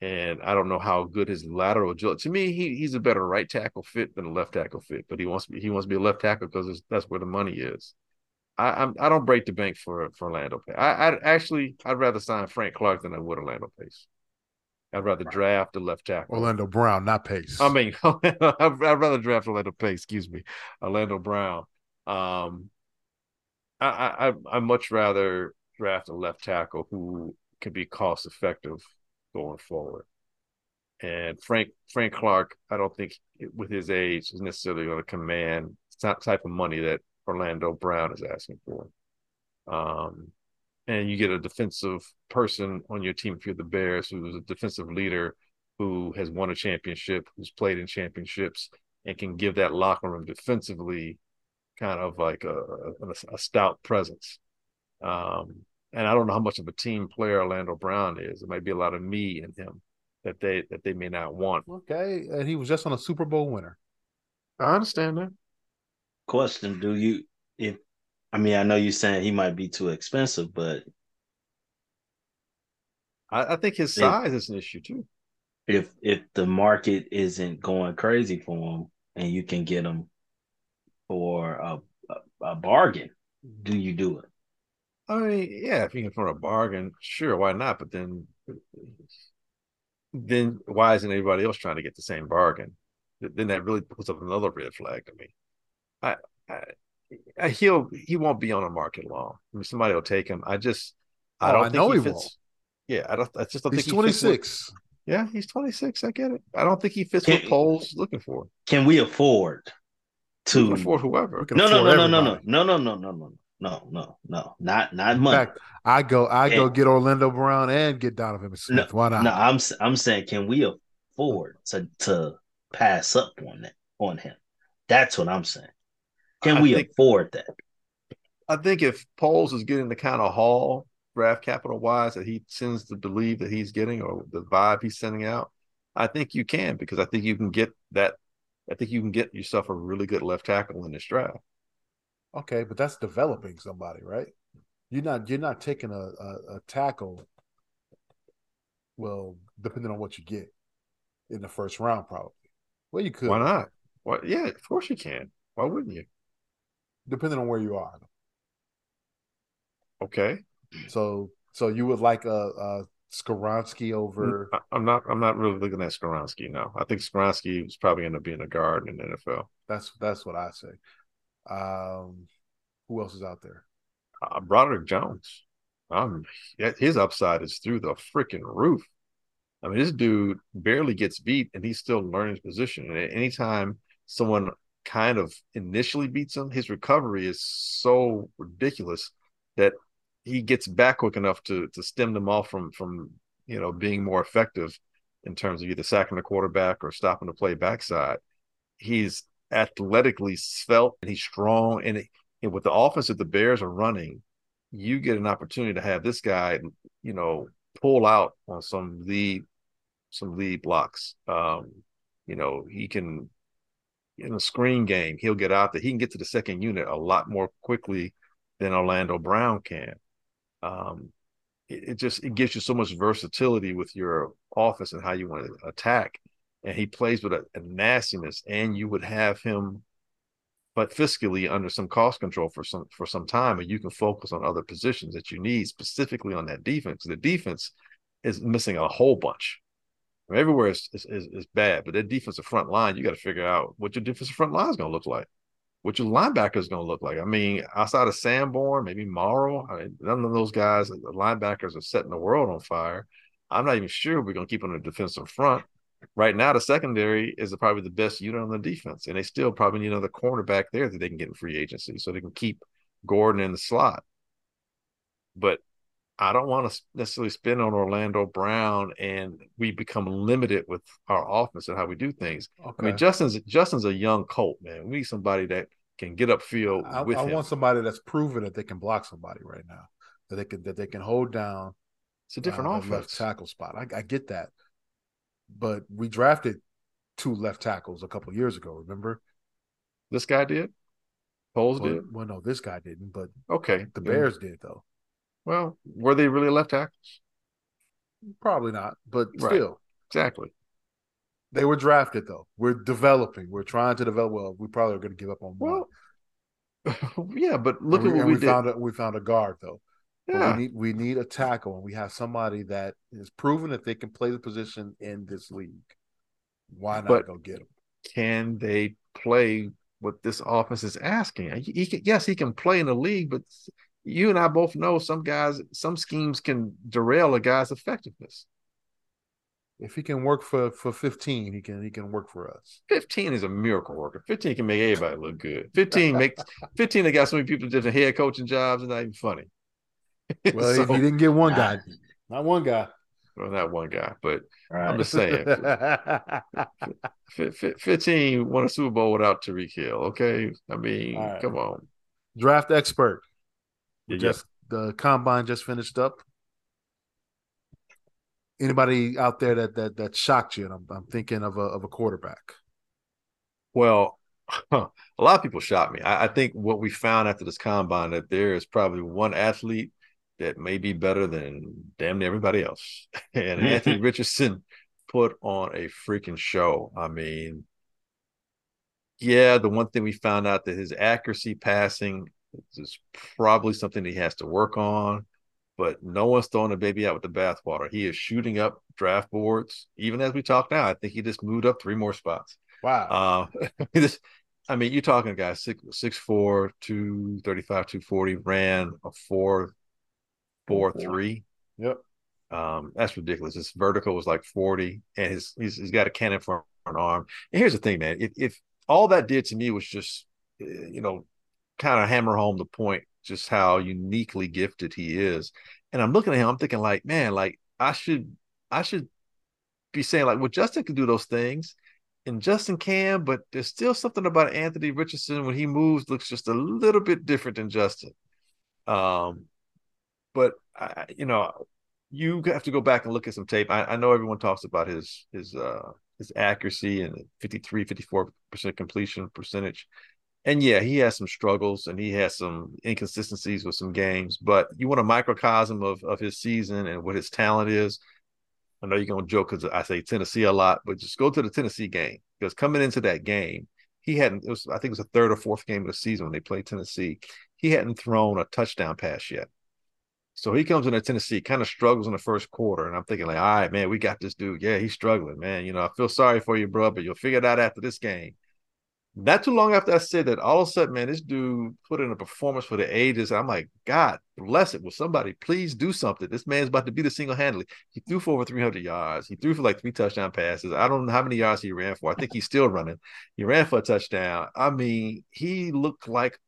And I don't know how good his lateral agility. To me, he he's a better right tackle fit than a left tackle fit, but he wants to be, he wants to be a left tackle because that's where the money is. I I'm, I don't break the bank for for Orlando Pace. I I actually I'd rather sign Frank Clark than I would Orlando Pace. I'd rather draft a left tackle. Orlando Brown, not Pace. I mean, I'd I'd rather draft Orlando Pace. Excuse me, Orlando Brown. Um, I I I much rather draft a left tackle who can be cost effective going forward. And Frank Frank Clark, I don't think with his age is necessarily going to command that type of money that Orlando Brown is asking for. Um, and you get a defensive person on your team if you're the Bears, who's a defensive leader who has won a championship, who's played in championships, and can give that locker room defensively kind of like a, a, a stout presence. Um, and I don't know how much of a team player Orlando Brown is. It might be a lot of me in him that they that they may not want. Okay, and he was just on a Super Bowl winner. I understand that. Question: Do you if I mean I know you're saying he might be too expensive, but I, I think his size is an issue too. If if the market isn't going crazy for him and you can get him for a, a, a bargain, do you do it? I mean, yeah, if you can find a bargain, sure, why not? But then, then why isn't anybody else trying to get the same bargain? Then that really puts up another red flag to me. I, I, I he'll he won't be on the market long. I mean, somebody will take him. I just, I Oh, don't I think know he he fits. won't. Yeah, I don't. I just don't He's think he 26. yeah, he's twenty six. I get it. I don't think he fits Can- what Poles looking for. Can we afford to? For whoever. We can No, no, afford no, no, no, no, everybody. no, no, no, no, no, no, no, no, not not In money. fact, I go, I go get Orlando Brown and get Donovan Smith. Why not? No, I'm s- I'm saying, can we afford to to pass up on that on him? That's what I'm saying. Can I we think- afford that? I think if Poles is getting the kind of haul draft capital wise that he tends to believe that he's getting or the vibe he's sending out, I think you can because I think you can get that. I think you can get yourself a really good left tackle in this draft. Okay, but that's developing somebody, right? You're not you're not taking a, a, a tackle. Well, depending on what you get in the first round, probably. Well, you could, Why not? What? Yeah, of course you can. Why wouldn't you? Depending on where you are. Okay, So, so you would like a, a Skoronski over? I, am not. I'm not really looking at Skoronski. No, I think Skoronski was probably going to be in a guard in the NFL. That's that's what I say. Um, who else is out there? Uh, Broderick Jones. Um, his upside is through the freaking roof. I mean, this dude barely gets beat, and he's still learning his position. And anytime someone kind of initially beats him, his recovery is so ridiculous that he gets back quick enough to to stem them off from from you know being more effective in terms of either sacking the quarterback or stopping the play backside. He's athletically svelte and he's strong, and, it, and with the offense that the Bears are running, you get an opportunity to have this guy, you know, pull out on some lead, some lead blocks. Um, you know, he can in a screen game, he'll get out there. He can get to the second unit a lot more quickly than Orlando Brown can. Um, it, it just it gives you so much versatility with your offense and how you want to attack. And he plays with a, a nastiness, and you would have him, but fiscally under some cost control for some for some time, and you can focus on other positions that you need specifically on that defense. The defense is missing a whole bunch. Everywhere is, is, is, is bad, but that defensive front line, you got to figure out what your defensive front line is going to look like, what your linebacker is going to look like. I mean, outside of Sanborn, maybe Morrow, I mean, none of those guys, the linebackers are setting the world on fire. I'm not even sure we're going to keep on the defensive front. Right now, the secondary is probably the best unit on the defense, and they still probably need another cornerback there that they can get in free agency so they can keep Gordon in the slot. But I don't want to necessarily spend on Orlando Brown and we become limited with our offense and how we do things. Okay. I mean, Justin's Justin's a young colt, man. We need somebody that can get upfield I, with I him. want somebody that's proven that they can block somebody right now, that they can that they can hold down it's a different uh, left offense. tackle spot. I, I get that, but we drafted two left tackles a couple years ago. Remember? This guy did. Poles Well, did. well, no, this guy didn't, but Okay. the Bears did though. Well, were they really left tackles? Probably not, but Right. still, Exactly. they were drafted though. We're developing. We're trying to develop. Well, we probably are going to give up on one. Well, yeah, but look And at we, what we, we did. found a, we found a guard though. Yeah. we need we need a tackle, and we have somebody that is proven that they can play the position in this league. Why not But- go get him? can they play what this offense is asking? He, he can, yes, he can play in the league, but you and I both know some guys, some schemes can derail a guy's effectiveness. If he can work for for fifteen, he can he can work for us. 15 is a miracle worker. 15 can make everybody look good. 15 makes 15 that got so many people different head coaching jobs and not even funny. Well, So- if he didn't get one Nah. guy, not one guy. well, not one guy, but Right. I'm just saying. fi- fi- 15 won a Super Bowl without Tyreek Hill. Okay. I mean, All right. come on. Draft expert. Yeah, just the combine just finished up. Anybody out there that that that shocked you? And I'm, I'm thinking of a of a quarterback. Well, a lot of people shocked me. I, I think what we found after this combine that there is probably one athlete that may be better than damn near everybody else. And Anthony Richardson put on a freaking show. I mean, yeah, the one thing we found out that his accuracy passing is probably something he has to work on, but no one's throwing the baby out with the bathwater. He is shooting up draft boards. Even as we talk now, I think he just moved up three more spots. Wow. Uh, this, I mean, you're talking a guy six six four, two thirty five, two forty, ran a four four three. Yep. Um, that's ridiculous. His vertical was like 40, and his he's, he's got a cannon for an arm. And here's the thing, man. If if all that did to me was just eh, you know kind of hammer home the point just how uniquely gifted he is. And I'm looking at him, I'm thinking like, man, like I should I should be saying like, well, Justin can do those things, and Justin can, but there's still something about Anthony Richardson when he moves looks just a little bit different than Justin. Um, but I, you know, you have to go back and look at some tape. I, I know everyone talks about his his uh his accuracy and 53, 54 percent completion percentage. And yeah, he has some struggles and he has some inconsistencies with some games, but you want a microcosm of, of his season and what his talent is. I know you're going to joke because I say Tennessee a lot, but just go to the Tennessee game because coming into that game, he hadn't, it was, I think it was the third or fourth game of the season when they played Tennessee. He hadn't thrown a touchdown pass yet. So he comes into Tennessee, kind of struggles in the first quarter. And I'm thinking, like, all right, man, we got this dude. Yeah, he's struggling, man. You know, I feel sorry for you, bro, but you'll figure it out after this game. Not too long after I said that, all of a sudden, man, this dude put in a performance for the ages. I'm like, God bless it. Will somebody please do something? This man's about to be the single handedly. He threw for over 300 yards. He threw for like three touchdown passes. I don't know how many yards he ran for. I think he's still running. He ran for a touchdown. I mean, he looked like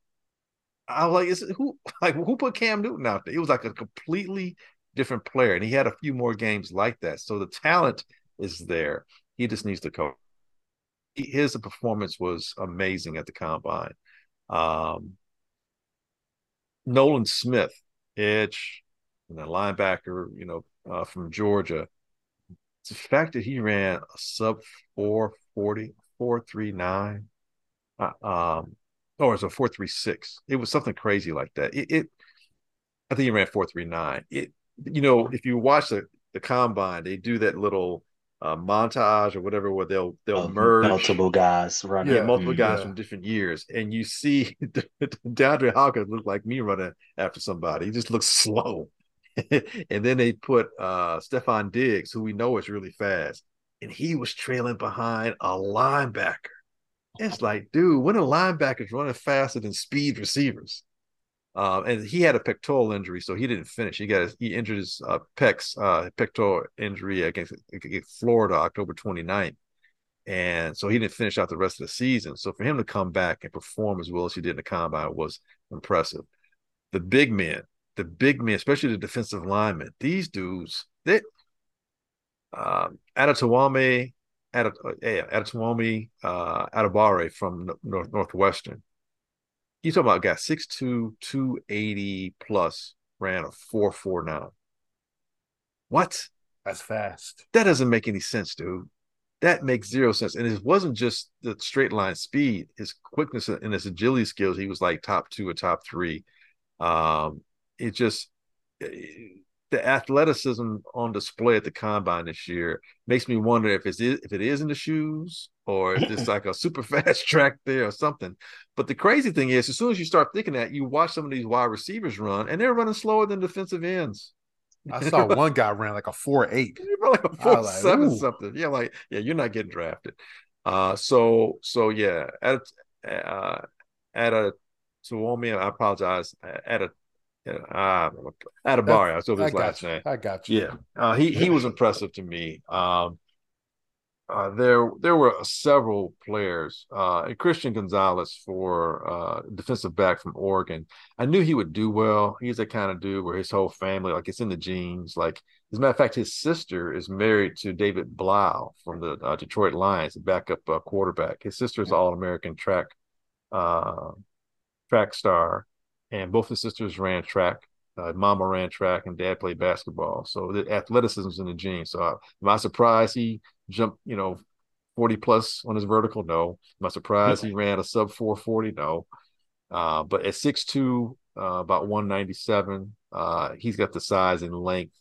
I was like, is it, who like who put Cam Newton out there? It was like a completely different player, and he had a few more games like that. So the talent is there. He just needs to coach. His performance was amazing at the combine. Um, Nolan Smith, edge, and the linebacker, you know, uh, from Georgia. the fact that he ran a sub 440, 439. Uh, um, or it's a four three six. It was something crazy like that. It, it I think he ran four three nine. It you know if you watch the the combine, they do that little uh, montage or whatever where they'll they'll oh, merge multiple guys running. Yeah, multiple guys yeah. from different years, and you see DeAndre Hopkins look like me running after somebody. He just looks slow. and then they put uh Stefon Diggs, who we know is really fast, and he was trailing behind a linebacker it's like, dude, when are linebackers running faster than speed receivers? Um, and he had a pectoral injury, so he didn't finish. He got his, he injured his uh, pecs, uh, pectoral injury against, against Florida October 29th. And so he didn't finish out the rest of the season. So for him to come back and perform as well as he did in the combine was impressive. The big men, the big men, especially the defensive linemen, these dudes, they um Adetomiwa, at uh, yeah, Adetomiwa uh, Adebawore from North Northwestern. You talking about a guy 6'2", 280 plus, ran a 449. What? That's fast. That doesn't make any sense, dude. That makes zero sense. And it wasn't just the straight line speed, his quickness and his agility skills. He was like top two or top three. Um, it just the athleticism on display at the combine this year makes me wonder if it's if it is in the shoes or if it's like a super fast track there or something. But the crazy thing is, as soon as you start thinking that, you watch some of these wide receivers run, and they're running slower than defensive ends. I saw one guy ran like a four eight, like a four like, seven Ooh. something. Yeah, like yeah, you're not getting drafted. Uh, so so yeah, at uh, at a Tuomi, I apologize. At a uh, Adebawore, I saw his last name. I got you. Yeah, uh, he he was impressive to me. Um, uh, there there were several players, uh, Christian Gonzalez for uh, defensive back from Oregon. I knew he would do well. He's the kind of dude where his whole family, like it's in the genes. Like as a matter of fact, his sister is married to David Blough from the uh, Detroit Lions, backup uh, quarterback. His sister is All American track uh, track star and both his sisters ran track Uh, mama ran track and dad played basketball. So the athleticism's in the genes. So uh, am I surprised he jumped, you know, 40 plus on his vertical? No. Am I surprised he ran a sub 440? No. Uh, but at 6'2, uh, about 197, uh, he's got the size and length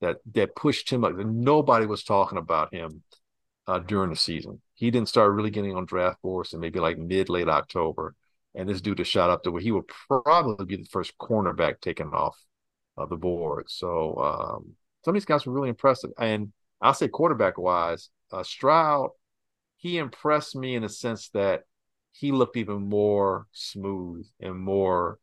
that that pushed him up. Nobody was talking about him uh, during the season. He didn't start really getting on draft boards and maybe like mid late October. And this dude has shot up to where he will probably be the first cornerback taken off of the board. So um, some of these guys were really impressive. And I'll say quarterback wise, uh, Stroud, he impressed me in the sense that he looked even more smooth and more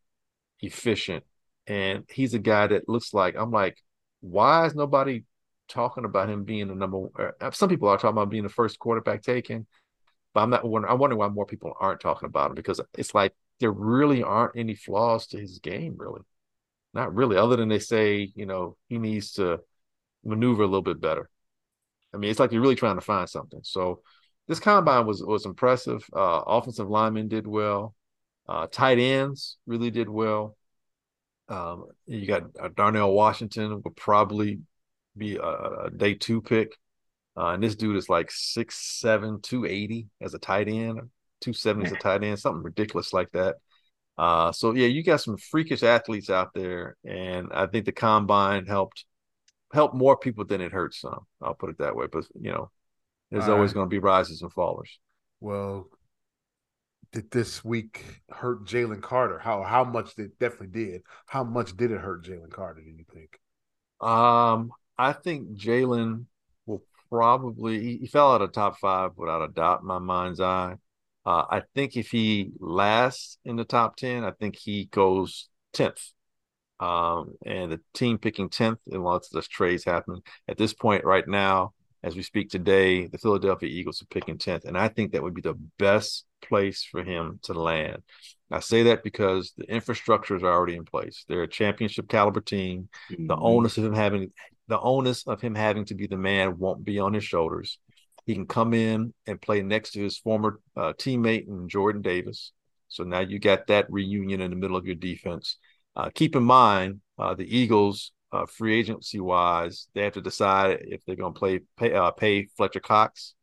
efficient. And he's a guy that looks like I'm like, why is nobody talking about him being the number? Uh, some people are talking about being the first quarterback taken, but I'm not. Wondering why more people aren't talking about him because it's like there really aren't any flaws to his game, really. Not really, other than they say, you know, he needs to maneuver a little bit better. I mean, it's like you're really trying to find something. So this combine was was impressive. Uh, offensive linemen did well. Uh, tight ends really did well. Um, you got uh, Darnell Washington will probably be a, a day two pick. Uh, and this dude is like 6'7, 280 as a tight end, 270 as a tight end, something ridiculous like that. Uh, so yeah, you got some freakish athletes out there, and I think the combine helped help more people than it hurt some. I'll put it that way. But you know, there's All always right. going to be rises and fallers. Well, did this week hurt Jalen Carter? How how much did definitely did? How much did it hurt Jalen Carter? Do you think? Um, I think Jalen probably he, he, fell out of top five without a doubt in my mind's eye. Uh, I think if he lasts in the top ten, I think he goes tenth. Um, and the team picking tenth, and lots of those trades happening at this point right now, as we speak today, the Philadelphia Eagles are picking tenth, and I think that would be the best place for him to land. I say that because the infrastructure is already in place. They're a championship caliber team. Mm-hmm. The onus of him having the onus of him having to be the man won't be on his shoulders. He can come in and play next to his former uh, teammate in Jordan Davis. So now you got that reunion in the middle of your defense. Uh, keep in mind, uh, the Eagles, uh, free agency wise, they have to decide if they're going to play pay, uh, pay Fletcher Cox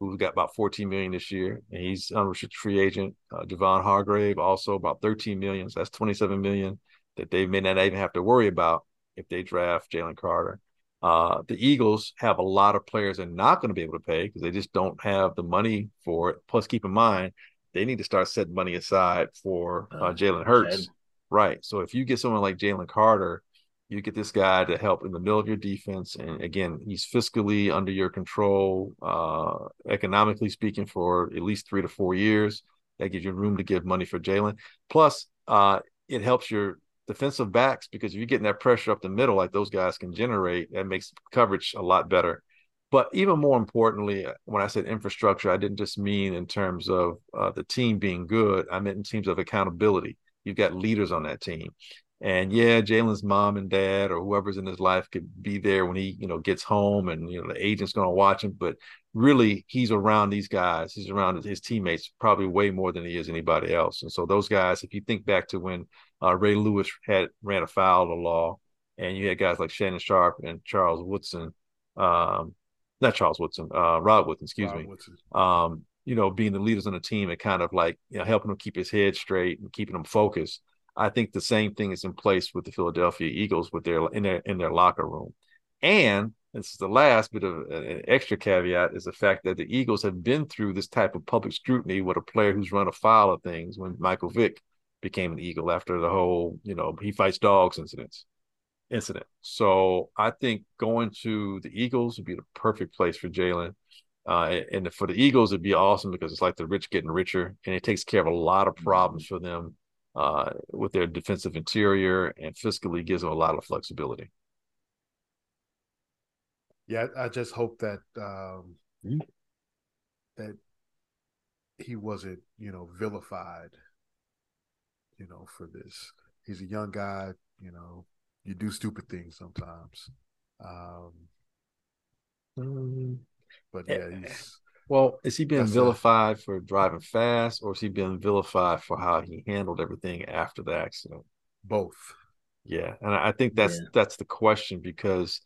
who's got about 14 million this year, and he's unrestricted free agent. Uh, Javon Hargrave also about 13 million, so that's 27 million that they may not even have to worry about if they draft Jalen Carter. Uh, the Eagles have a lot of players they're not going to be able to pay because they just don't have the money for it. Plus, keep in mind they need to start setting money aside for uh, uh Jalen Hurts. Right. So if you get someone like Jalen Carter you get this guy to help in the middle of your defense and again he's fiscally under your control uh economically speaking for at least three to four years that gives you room to give money for jalen plus uh it helps your defensive backs because if you're getting that pressure up the middle like those guys can generate that makes coverage a lot better but even more importantly when i said infrastructure i didn't just mean in terms of uh, the team being good i meant in terms of accountability you've got leaders on that team and yeah, Jalen's mom and dad or whoever's in his life could be there when he, you know, gets home and you know the agent's going to watch him. But really, he's around these guys. He's around his teammates probably way more than he is anybody else. And so those guys, if you think back to when uh, Ray Lewis had ran afoul of the law, and you had guys like Shannon Sharpe and Charles Woodson, um, not Charles Woodson, uh, Rod Woodson, excuse Rod me. Woodson. Um, you know, being the leaders on the team and kind of like you know helping him keep his head straight and keeping him focused I think the same thing is in place with the Philadelphia Eagles with their in their in their locker room. And this is the last bit of an extra caveat is the fact that the Eagles have been through this type of public scrutiny with a player who's run afoul of things when Michael Vick became an Eagle after the whole, you know, he fights dogs incidents incident. So I think going to the Eagles would be the perfect place for Jalen. Uh, and for the Eagles, it'd be awesome because it's like the rich getting richer, and it takes care of a lot of problems for them uh, with their defensive interior and fiscally gives them a lot of flexibility. Yeah, I just hope that um, mm-hmm. that he wasn't, you know, vilified, you know, for this. He's a young guy, you know, you do stupid things sometimes. Um, mm-hmm. but yeah, he's well, is he being vilified a... for driving fast, or is he being vilified for how he handled everything after the accident? Both. Yeah, and I think that's Yeah. that's the question because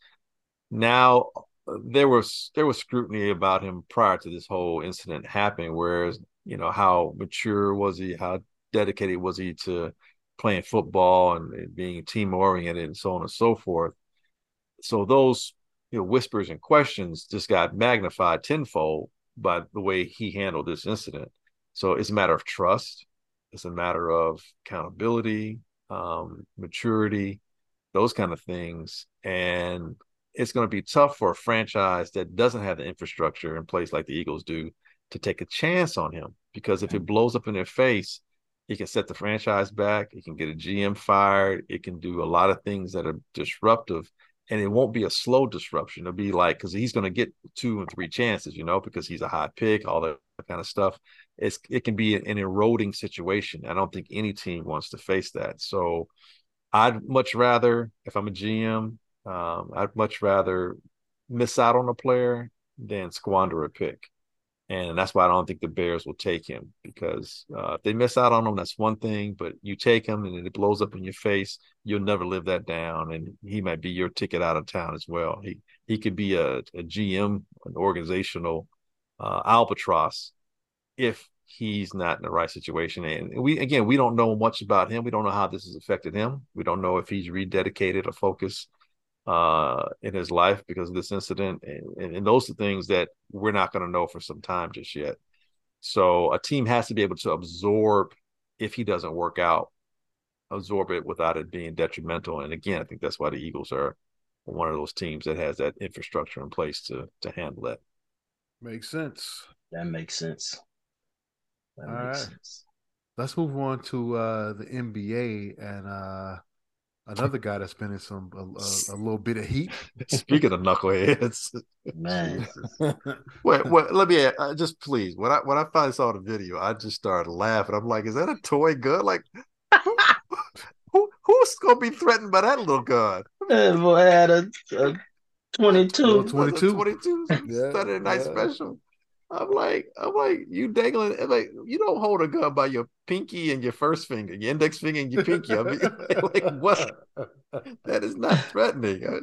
now uh, there was there was scrutiny about him prior to this whole incident happening. Whereas you know how mature was he? How dedicated was he to playing football and, and being team oriented and so on and so forth? So those you know whispers and questions just got magnified tenfold by the way he handled this incident. So it's a matter of trust. It's a matter of accountability, um, maturity, those kind of things. And it's going to be tough for a franchise that doesn't have the infrastructure in place like the Eagles do to take a chance on him because if it blows up in their face, it can set the franchise back. It can get a GM fired. It can do a lot of things that are disruptive. And it won't be a slow disruption. It'll be like, because he's going to get two and three chances, you know, because he's a high pick, all that kind of stuff. It's, it can be an eroding situation. I don't think any team wants to face that. So I'd much rather, if I'm a GM, um, I'd much rather miss out on a player than squander a pick. And that's why I don't think the Bears will take him because uh, if they miss out on him, that's one thing. But you take him and it blows up in your face, you'll never live that down. And he might be your ticket out of town as well. He he could be a, a GM, an organizational uh, albatross if he's not in the right situation. And we again, we don't know much about him. We don't know how this has affected him. We don't know if he's rededicated or focused uh, in his life because of this incident. And, and, and those are things that we're not going to know for some time just yet. So a team has to be able to absorb if he doesn't work out, absorb it without it being detrimental. And again, I think that's why the Eagles are one of those teams that has that infrastructure in place to to handle that. Makes sense. That makes sense. That All makes right. sense. Let's move on to uh, the NBA and uh, another guy that's been in some a, a, a little bit of heat. Speaking of knuckleheads, Man, wait, wait, let me uh, just please. When I when I finally saw the video, I just started laughing. I'm like, is that a toy gun? Like, who, who who's gonna be threatened by that little gun? that boy had a, a 22. Little 22? 22 Yeah, Saturday night yeah. special. I'm like, I'm like, you dangling I'm like you don't hold a gun by your pinky and your first finger, your index finger and your pinky. I mean, like what? That is not threatening. Uh,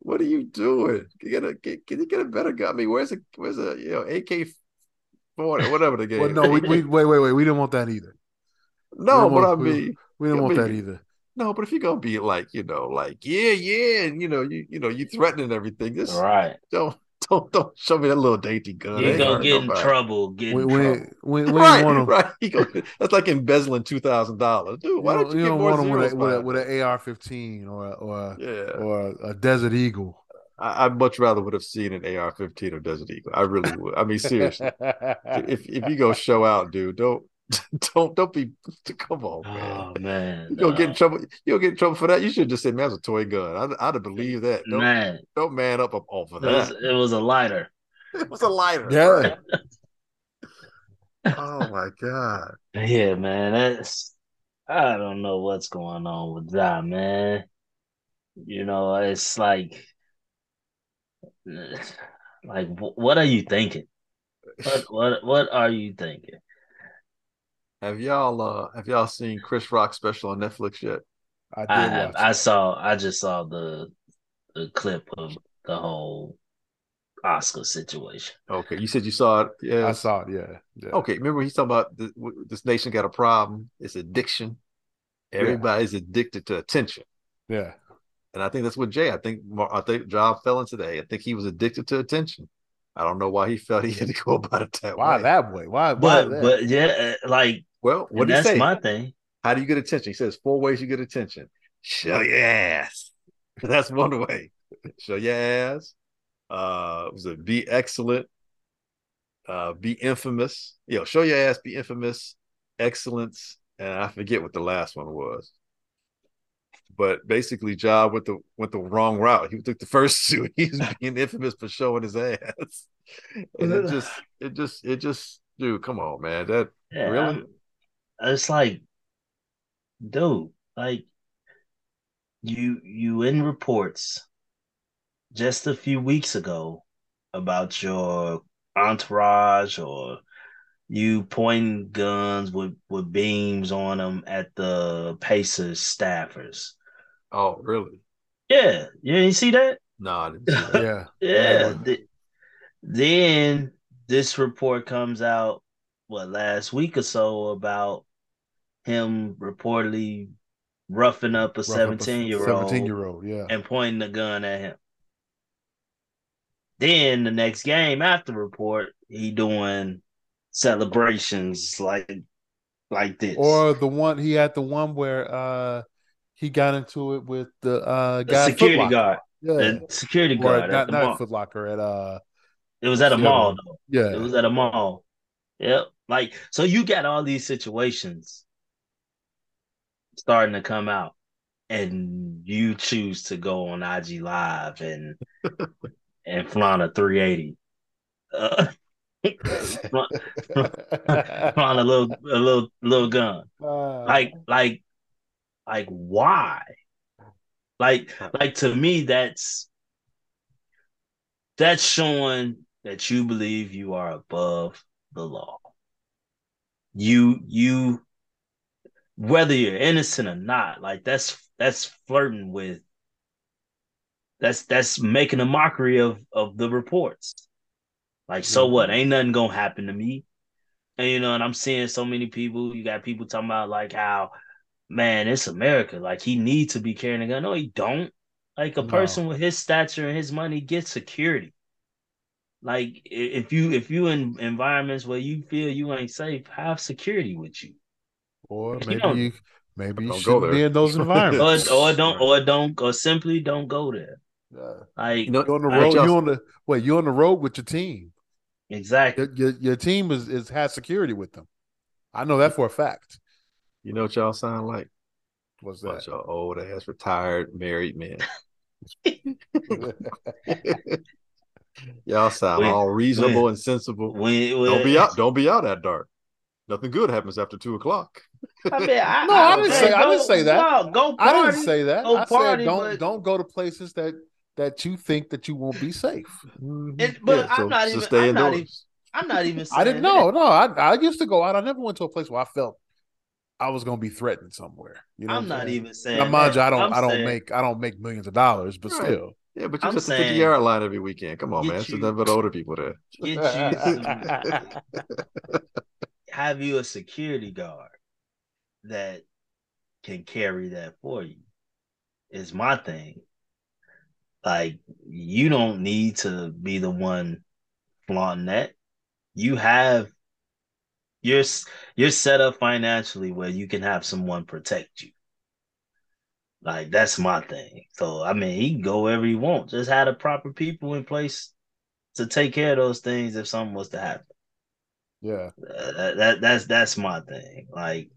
What are you doing? Can you get a get, can you get a better gun? I mean, where's a where's a you know AK forty whatever the game? Well, no, we, we wait, wait, wait. We didn't want that either. no, we but I don't- we- mean, We didn't I want that either. no, but if you're gonna be like, you know, like yeah, yeah, and you know, you you know, you threatening everything, just Right. don't don't don't show me that little dainty gun. It You're going to hurt get in trouble. Get We, in we, trouble. we, we right, didn't want to. right. You go, that's like embezzling two thousand dollars, dude. Why you don't don't, you, you don't more want them with, zeros a, with, a, with an AR-15 or a, or Yeah, or a Desert Eagle. I, I much rather would have seen an AR-15 or Desert Eagle. I really would. I mean, seriously, if if you go show out, dude, don't don't don't be. Come on, man. Oh, man. You gonna get in trouble. You gonna get in trouble for that. You should just say, "Man, that's a toy gun." I'd, I'd have believed that. Don't man. don't man up up off of It was, that. it was a lighter. It was a lighter. Yeah. Oh my god. Yeah, man. That's I don't know what's going on with that, man. You know, it's like like what are you thinking? What what what are you thinking? Have y'all uh have y'all seen Chris Rock special on Netflix yet? I did I have watch I saw I just saw the the clip of the whole Oscar situation. Okay, you said you saw it. Yeah, I saw it. Yeah. yeah. Okay, remember he's talking about the, this nation got a problem. It's addiction. Everybody's addicted to attention, Yeah. and I think that's what Jay. I think I think Job fell into that. I think he was addicted to attention. I don't know why he felt he had to go about it that Why way. Why that way? Why? why But that? but yeah, uh, like Well, what he that's say? my thing. How do you get attention? He says four ways you get attention. Show your ass. That's one way. Show your ass. Uh, was it be excellent? Uh, be infamous. You know, show your ass, be infamous, excellence, and I forget what the last one was. But basically, Job went the went the wrong route. He took the first two. He's being infamous for showing his ass, and it just, it just, it just, dude, come on, man. That Yeah, really, it's like, dude, like you you in reports just a few weeks ago about your entourage or you pointing guns with with beams on them at the Pacers staffers Oh, really? Yeah, you didn't see that? No, I didn't see that. Yeah. Yeah. Yeah. then this report comes out what last week or so about him reportedly roughing up a Rough up 17 year old 17 year old. Yeah. and pointing the gun at him. Then the next game after report, he doing celebrations like like this. Or the one he had the one where uh he got into it with the uh guy at security guard. Yeah. The security Or guard. not the not at Foot Locker at uh It was at a the mall though. yeah. It was at a mall. Yep. Like so you got all these situations starting to come out and you choose to go on IG live and and flaunt a 380. Uh, flaunt, flaunt a little a little little gun. Uh, Like like like why? Like like to me that's that's showing that you believe you are above the law. You you whether you're innocent or not, like that's that's flirting with that's that's making a mockery of of the reports. Like, so what? Mm-hmm. Ain't nothing gonna happen to me. And you know, and I'm seeing so many people. You got people talking about like how, man, it's America. Like he needs to be carrying a gun. No, he don't. Like a No. person with his stature and his money gets security. Like if you if you in environments where you feel you ain't safe, have security with you. Or maybe don't- you maybe you go shouldn't be in those environments. or don't or don't or simply don't go there. Yeah. Like You know, on the road? just- You on the wait? You on the road with your team? exactly. Your, your, your team is, is has security with them. I know that for a fact. you know what y'all sound like? What's Bunch that? of old ass retired married men. y'all sound When- all reasonable when- and sensible. When, when, Don't be out. Don't be out at dark. Nothing good happens after two o'clock. I mean, I, No, I didn't say- I didn't say that. No, go I party. didn't say that. go I party, said don't but- don't go to places that that you think that you won't be safe. Mm-hmm. It- but I'm not even- stay I'm not even- I'm not even. Saying I didn't that. know. No, I I used to go out. I never went to a place where I felt I was going to be threatened somewhere. You know, I'm not saying? even saying. Now, mind that. you, I don't I'm I don't saying- make I don't make millions of dollars, but Right. still. Yeah, but you're I'm just at the 50 saying- yard line every weekend. Come on, Get man. It's you- nothing but older people there. Get you some, have you a security guard that can carry that for you. Is my thing. Like you don't need to be the one flaunting that. You have you're you're set up financially where you can have someone protect you. Like that's my thing. So I mean, he can go wherever he wants. Just have the proper people in place to take care of those things if something was to happen. Yeah. That, that that's that's my thing. Like,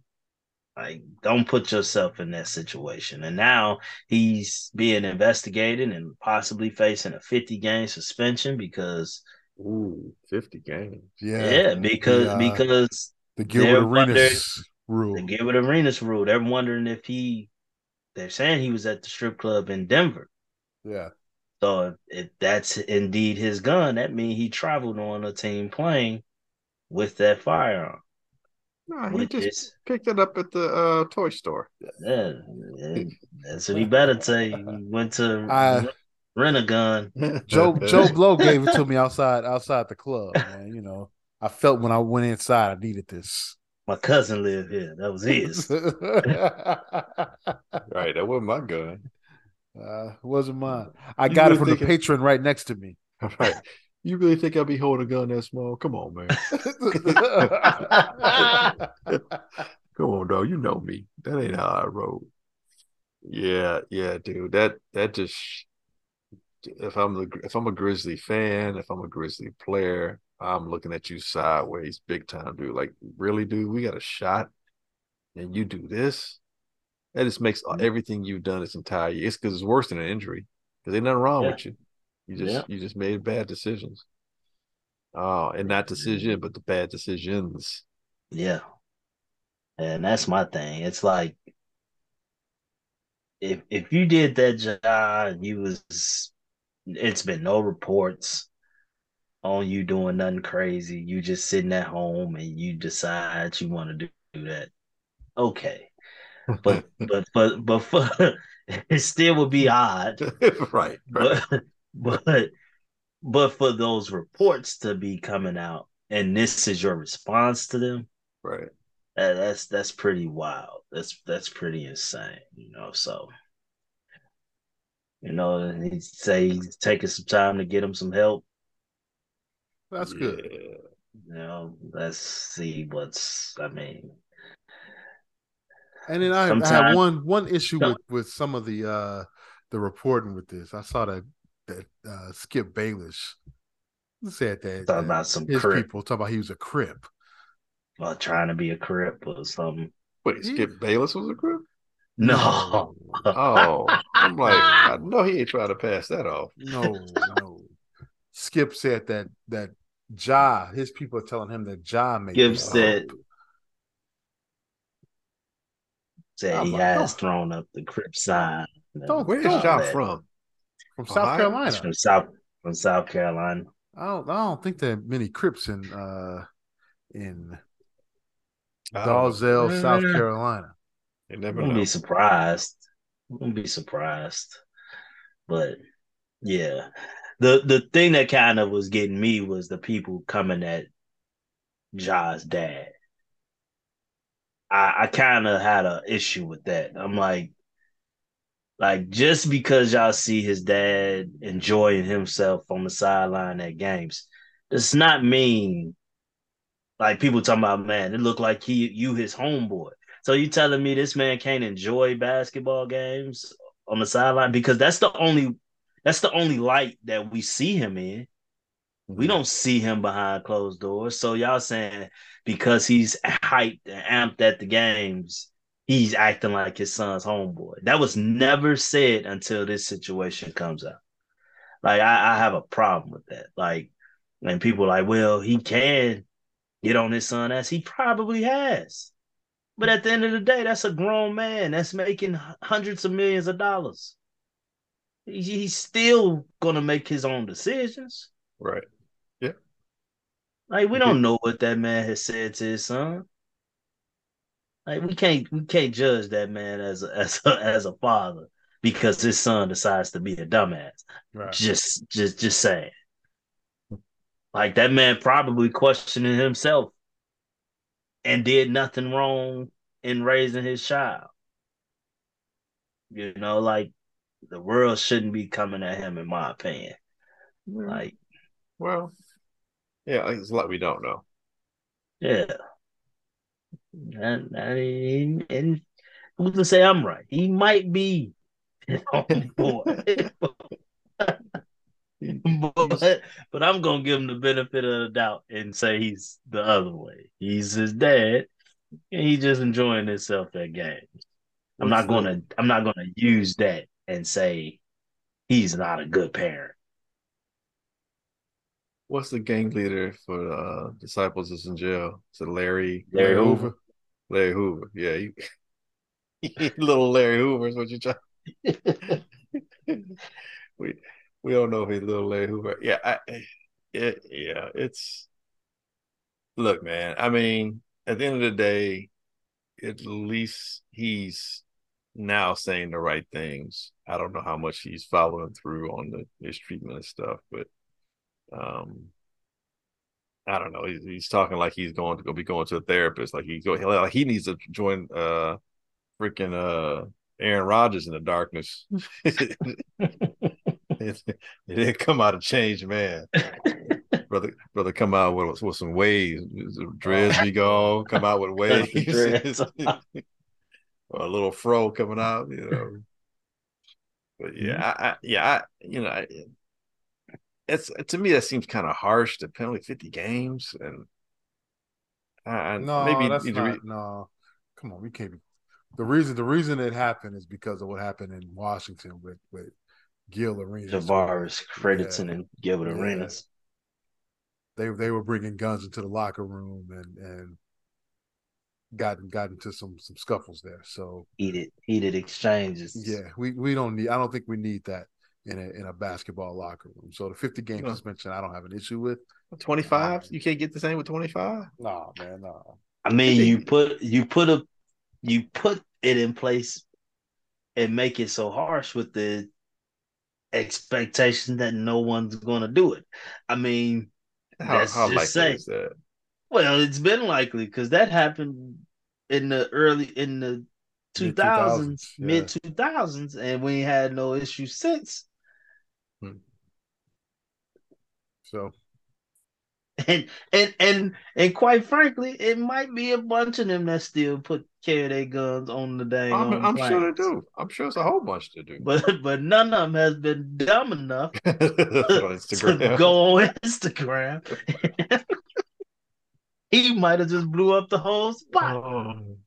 like don't put yourself in that situation. And now he's being investigated and possibly facing a 50 game suspension because Ooh, 50 games. Yeah. yeah, because The, uh, because the Gilbert Arenas rule. the Gilbert Arenas rule. They're wondering if he. They're saying he was at the strip club in Denver. Yeah. So if, if that's indeed his gun, that means he traveled on a team plane with that firearm. No, he With just this, picked it up at the uh, toy store. yeah, yeah, that's what he better say. He went to I- rent a gun. Joe Joe Blow gave it to me outside outside the club, man. You know, I felt when I went inside I needed this. My cousin lived here. That was his. right, that wasn't my gun. Uh, it wasn't mine. I You got it really from the patron right next to me. Right. You really think I'll be holding a gun that small? Come on, man. Come on, dog. You know me. That ain't how I roll. Yeah, yeah, dude. That that just if I'm the if I'm a Grizzly fan, if I'm a Grizzly player, I'm looking at you sideways, big time, dude. Like, really, dude, we got a shot, and you do this. That just makes mm-hmm. everything you've done this entire year. It's because it's worse than an injury. Because ain't nothing wrong Yeah. with you. You just Yeah. you just made bad decisions. Oh, and not decision, but the bad decisions. Yeah. And that's my thing. It's like if if you did that job and you was it's been no reports on you doing nothing crazy, you just sitting at home and you decide you want to do, do that. Okay. But but but but for it still would be odd. right, right. But but but for those reports to be coming out and this is your response to them, right. uh, that's that's pretty wild. That's that's pretty insane, you know. So you know, he say he's taking some time to get him some help. That's good. You know, let's see what's. I mean, And then I, I had one one issue with with some of the uh the reporting with this. I saw that that uh Skip Bayless said that, Talking about some his crip. people talk about he was a crip. uh, trying to be a crip or something. Wait, Skip Bayless was a crip? No, Oh, I'm like, I know he ain't trying to pass that off. No, no. Skip said that that Ja, his people are telling him that Ja made Skip said- up. said I'm he like, has don't- thrown up the crip sign. Don't- Where's don't Ja let- from? from South Carolina. He's from South from South Carolina. I don't I don't think there are many Crips in uh in I don't know. Dalzell, South Uh, Carolina. You I never wouldn't be surprised. I wouldn't be surprised. But yeah. The the thing that kind of was getting me was the people coming at Ja's dad. I, I kind of had an issue with that. I'm like, like just because y'all see his dad enjoying himself on the sideline at games, does not mean like people talking about man, it looked like he you his homeboy. So you telling me this man can't enjoy basketball games on the sideline because that's the only that's the only light that we see him in. We mm-hmm. don't see him behind closed doors. So y'all saying because he's hyped and amped at the games, he's acting like his son's homeboy. That was never said until this situation comes out. Like I, I have a problem with that. Like, and people are like, well, he can get on his son as he probably has. But at the end of the day, that's a grown man that's making hundreds of millions of dollars. He's still gonna make his own decisions. Right. Yeah. Like we don't know what that man has said to his son. Like we can't we can't judge that man as a, as a, as a father because his son decides to be a dumbass. Right. Just just just saying. Like that man probably questioning himself and did nothing wrong in raising his child. You know, like the world shouldn't be coming at him, in my opinion. Like, Well, yeah, it's a lot we don't know. yeah. And, and, and who's to say I'm right? He might be own boy. but, but I'm gonna give him the benefit of the doubt and say he's the other way. He's his dad, and he's just enjoying himself at games. I'm not gonna I'm not gonna use that and say he's not a good parent. What's the gang leader for uh disciples is in jail? Is it Larry? Larry Hoover. Larry Hoover. Yeah, he, little Larry Hoover is what you're trying. we we don't know if he's little Larry Hoover. Yeah, I, it, yeah, it's. Look, man. I mean, at the end of the day, at least he's now saying the right things. I don't know how much he's following through on the his treatment and stuff, but um, I don't know. He's, he's talking like he's going to go be going to a therapist. Like he go like he needs to join uh freaking uh Aaron Rodgers in the darkness. it, didn't come out a changed man. brother, brother, come out with with some waves. Dreads be gone. Come out with waves. Or a little fro coming out. You know. But yeah, I, I yeah, I you know, I, it's to me that seems kind of harsh. The penalty fifty games and. I, I- No, maybe that's not. re- no, come on, we can't be. The reason the reason it happened is because of what happened in Washington with with Gil Arenas. Javaris, Fredrickson, Yeah. and Gilbert Yeah. Arenas. They they were bringing guns into the locker room and and got got into some some scuffles there. So Heated, heated exchanges. yeah, we we don't need. I don't think we need that in a in a basketball locker room. So the fifty game No. suspension, I don't have an issue with. 25? You can't get the same with 25? No, man, no. I mean, you put you put a you put it in place and make it so harsh with the expectation that no one's going to do it. I mean, How, Let's how just likely say- is that? well, it's been likely because that happened in the early in the two thousands, Mid-2000s, mid two thousands, and we had no issues since. Hmm. So And and and and quite frankly, it might be a bunch of them that still put carry their guns on the dang. I'm, I'm sure they do. I'm sure it's a whole bunch to do. But but none of them has been dumb enough to go on Instagram. he might have just blew up the whole spot. Oh.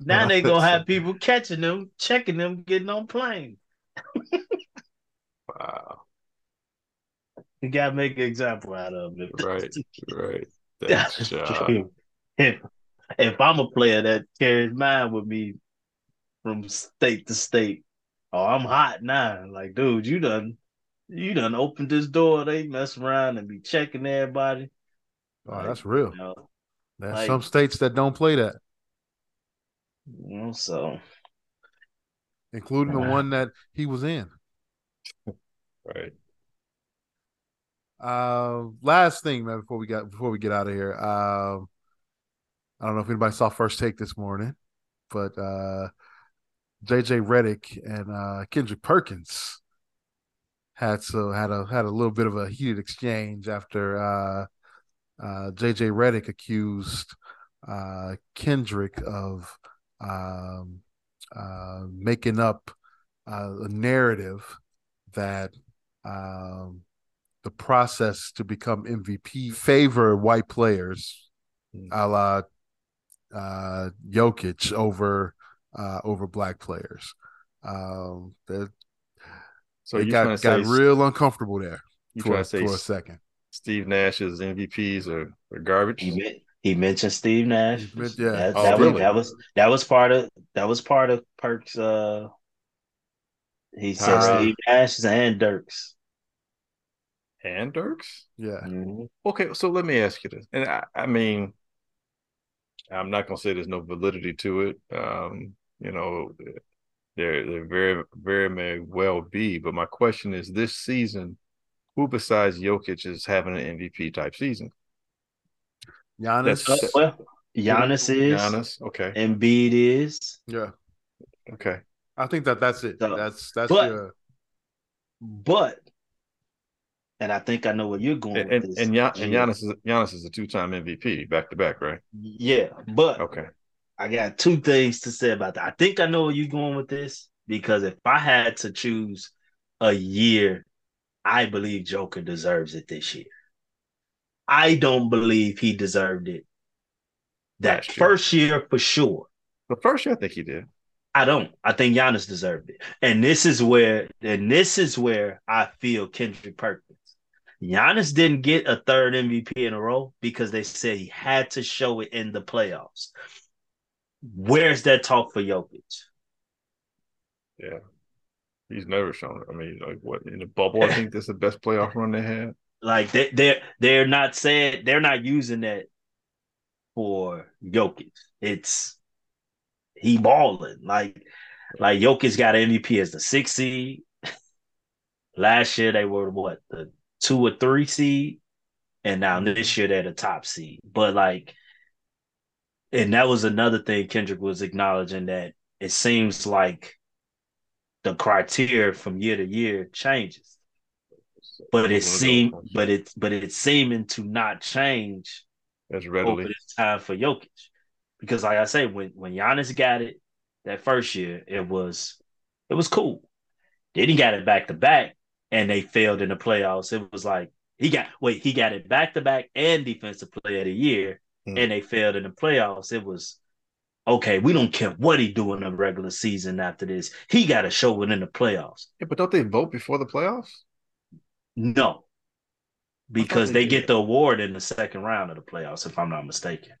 Now they gonna have people catching them, checking them, getting on planes. Wow. You gotta make an example out of it. Right. Right. That's That's true. If, if I'm a player that carries mine with me from state to state, oh, I'm hot now. Like, dude, you done, you done opened this door. They mess around and be checking everybody. oh, that's real. You know, There's like- some states that don't play that, you know, so including the one that he was in. right. Uh, last thing, man, before we got before we get out of here. Um, I don't know if anybody saw first take this morning, but uh, JJ Redick and uh, Kendrick Perkins had so had a had a little bit of a heated exchange after uh, uh, JJ Redick accused uh, Kendrick of um, uh, making up uh, a narrative that um, the process to become MVP favor white players, Mm. a la uh, Jokic over uh, over black players. Um, that So it you got got say real uncomfortable there for, a- say for a second. Steve Nash's MVPs are, are garbage? he men- he mentioned Steve Nash. He meant- yeah. that, Oh, that was that was that was part of that was part of Perk's. Uh, he said Alright. Steve Nash and Dirks. And Dirks? Yeah, Mhm. Okay, so let me ask you this. And I, I mean, I'm not gonna say there's no validity to it. Um, you know, there there very very may well be, but my question is this season, who besides Jokic is having an MVP type season? Giannis. Uh, well, Giannis is, Giannis. Okay. Embiid is, yeah, Okay. I think that that's it. So- that's that's but- your but, and I think I know where you're going And with this. and, Gian- and Giannis is Giannis is a two time MVP back to back, right? Yeah, but Okay. I got two things to say about that. I think I know where you're going with this because if I had to choose a year, I believe Joker deserves it this year. I don't believe he deserved it that first year for sure. The first year I think he did. I don't. I think Giannis deserved it. And this is where and this is where I feel Kendrick Perkins. Giannis didn't get a third MVP in a row because they said he had to show it in the playoffs. Where's that talk for Jokic? Yeah. He's never shown it. I mean, like what in the bubble, I think that's the best playoff run they had. Like they they're they're not saying they're not using that for Jokic. It's he balling. Like like Jokic got an MVP as the sixth seed. Last year they were what the two or three seed, and now mm-hmm. this year they're the top seed. But like, and that was another thing Kendrick was acknowledging that it seems like the criteria from year to year changes but it seemed but it but it's seeming to not change as over readily. this time for Jokic. Because like I say, when when Giannis got it that first year, it was it was cool. Then he got it back to back and they failed in the playoffs. It was like he got wait, he got it back to back and defensive player of the year, Hmm. and they failed in the playoffs. It was okay, we don't care what he do in the regular season after this. He gotta show it in the playoffs. Yeah, but don't they vote before the playoffs? No. Because they they get the award in the second round of the playoffs, if I'm not mistaken.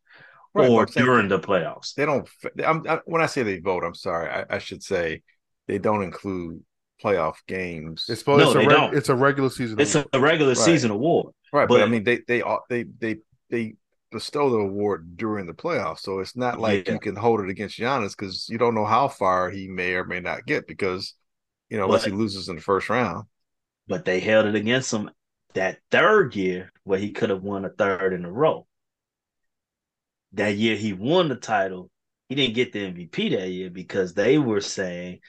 Right, or during the playoffs. They don't. I'm, I, when I say they vote, I'm sorry. I, I should say they don't include playoff games. it's supposed No, it's, a they reg- don't. it's a regular season. It's award. a regular Right. season award. right, but, I mean, they they all they they they bestow the award during the playoffs. So it's not like Yeah. you can hold it against Giannis because you don't know how far he may or may not get because you know unless he loses in the first round. but they held it against him that third year where he could have won a third in a row. That year he won the title, he didn't get the MVP that year because they were saying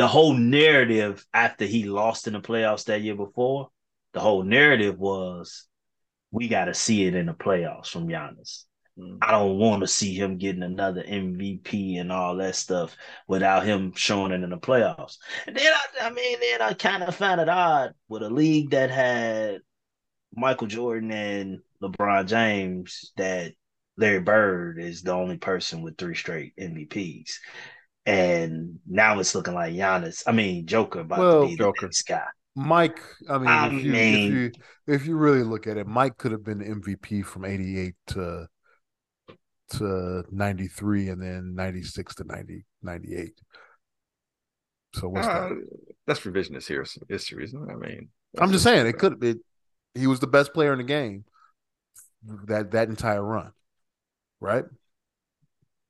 the whole narrative after he lost in the playoffs that year before, the whole narrative was we got to see it in the playoffs from Giannis. Mm. I don't want to see him getting another MVP and all that stuff without him showing it in the playoffs. And then I, I mean, then I kind of found it odd with a league that had Michael Jordan and LeBron James that Larry Bird is the only person with three straight MVPs. And now it's looking like Giannis, I mean Joker about Well, to be Joker. the next guy. Mike, I mean, I if, you, mean- if you if you really look at it, Mike could have been MVP from '88 to to '93, and then '96 to 90, 98. So what's Uh, that? that's revisionist here history, isn't it? I mean, I'm just saying it could. It, he was the best player in the game that that entire run, right?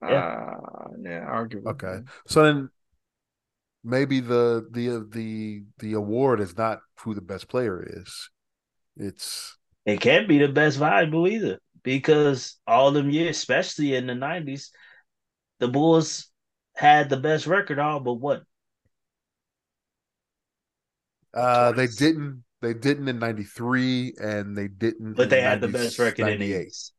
Uh, yeah, arguably. Okay. So then maybe the the the the award is not who the best player is. It's It can't be the best viable either because all them years, especially in the 90s, the Bulls had the best record all but what? uh they didn't they didn't in 93 and they didn't But in they had the best record in the 98.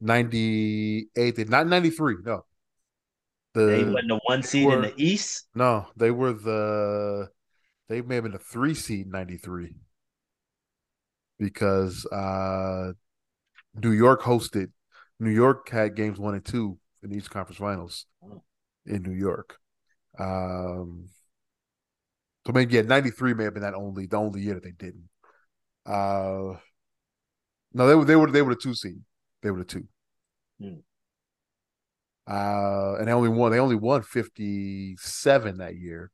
East. 98 they- not 93 no the They wasn't the one seed in the East. no they were the they may have been the three seed in 93 because uh new york hosted new york had games one and two in the east conference finals Oh. in new york um so maybe yeah 93 may have been that only the only year that they didn't uh no they were they were they were the two seed they were the two Hmm. uh and they only won they only won 57 that year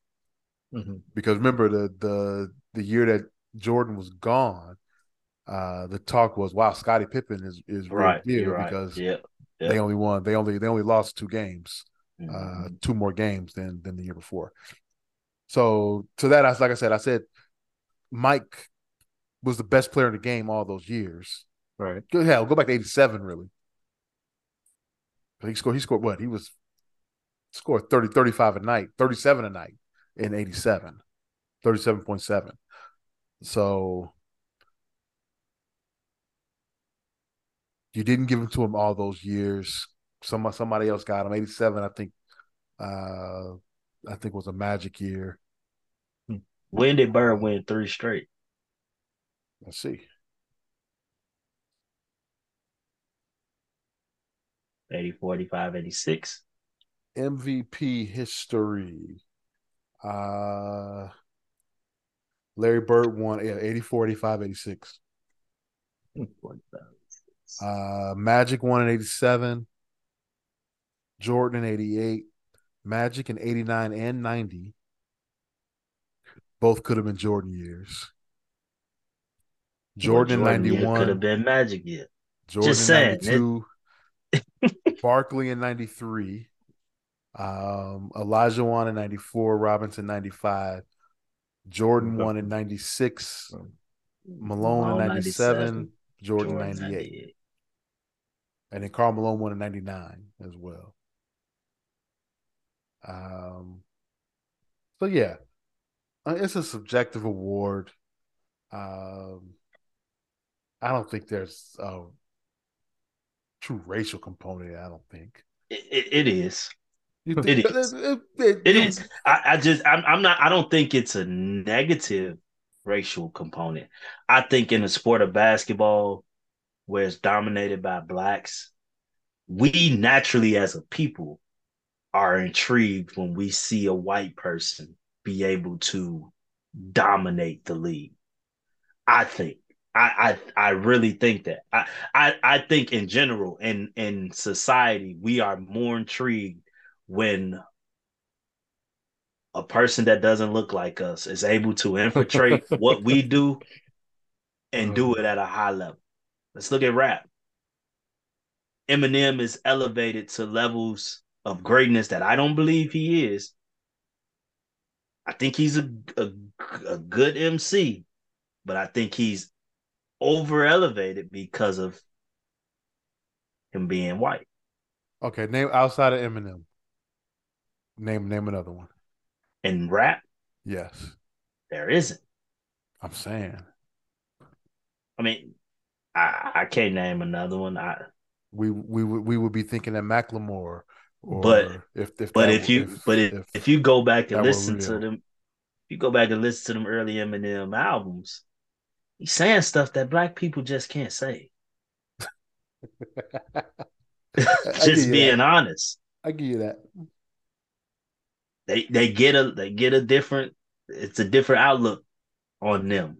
Mhm. because remember the the the year that Jordan was gone, uh, the talk was, "Wow, Scottie Pippen is is Right. You're right. because yeah. they only won they only they only lost two games, uh, Mhm. two more games than than the year before." So to that, I like I said, I said Mike was the best player in the game all those years. Right. Go hell, go back to eighty seven really. He scored. He scored what? He was scored 30, 35 a night, 37 a night in 87, 37.7. So you didn't give him to him all those years. Some somebody else got him. 87, I think uh I think was a magic year. When did Bird win three straight? Let's see. 80, 45, 86. MVP history. Uh Larry Bird won yeah, 84, 85, 86. 45, 86. Uh, Magic won in 87, Jordan in 88, Magic in 89 and 90. Both could have been Jordan years. Jordan, in year could have been Magic year. Jordan just saying, 92, Barkley in 93, um, Olajuwon in 94, Robinson 95, Jordan won in 96, Malone in 97, Jordan, Jordan 98. 98. and then Karl Malone won in '99 as well. Um, so yeah, uh, it's a subjective award. Um, I don't think there's a true racial component. I don't think It, it, it is. It. It, it- is. I, I just I'm I'm not I don't think it's a negative racial component. I think in the sport of basketball, where it's dominated by blacks, we naturally as a people are intrigued when we see a white person be able to dominate the league. I think. I, I I really think that. I, I I think in general in in society we are more intrigued when a person that doesn't look like us is able to infiltrate what we do and do mm-hmm. it at a high level. Let's look at rap. Eminem is elevated to levels of greatness that I don't believe he is. I think he's a, a, a good MC, but I think he's over elevated because of him being white. Okay, name outside of Eminem. Name name another one. In rap, Yes, there isn't. I'm saying I mean, I I can't name another one. I we we would we would be thinking that Macklemore. Or But- if if but if you but if, if you go back and listen to them, if you go back and listen to them early Eminem albums, he's saying stuff that black people just can't say. Just being that. honest. I give you that. They they get a they get a different it's a different outlook on them.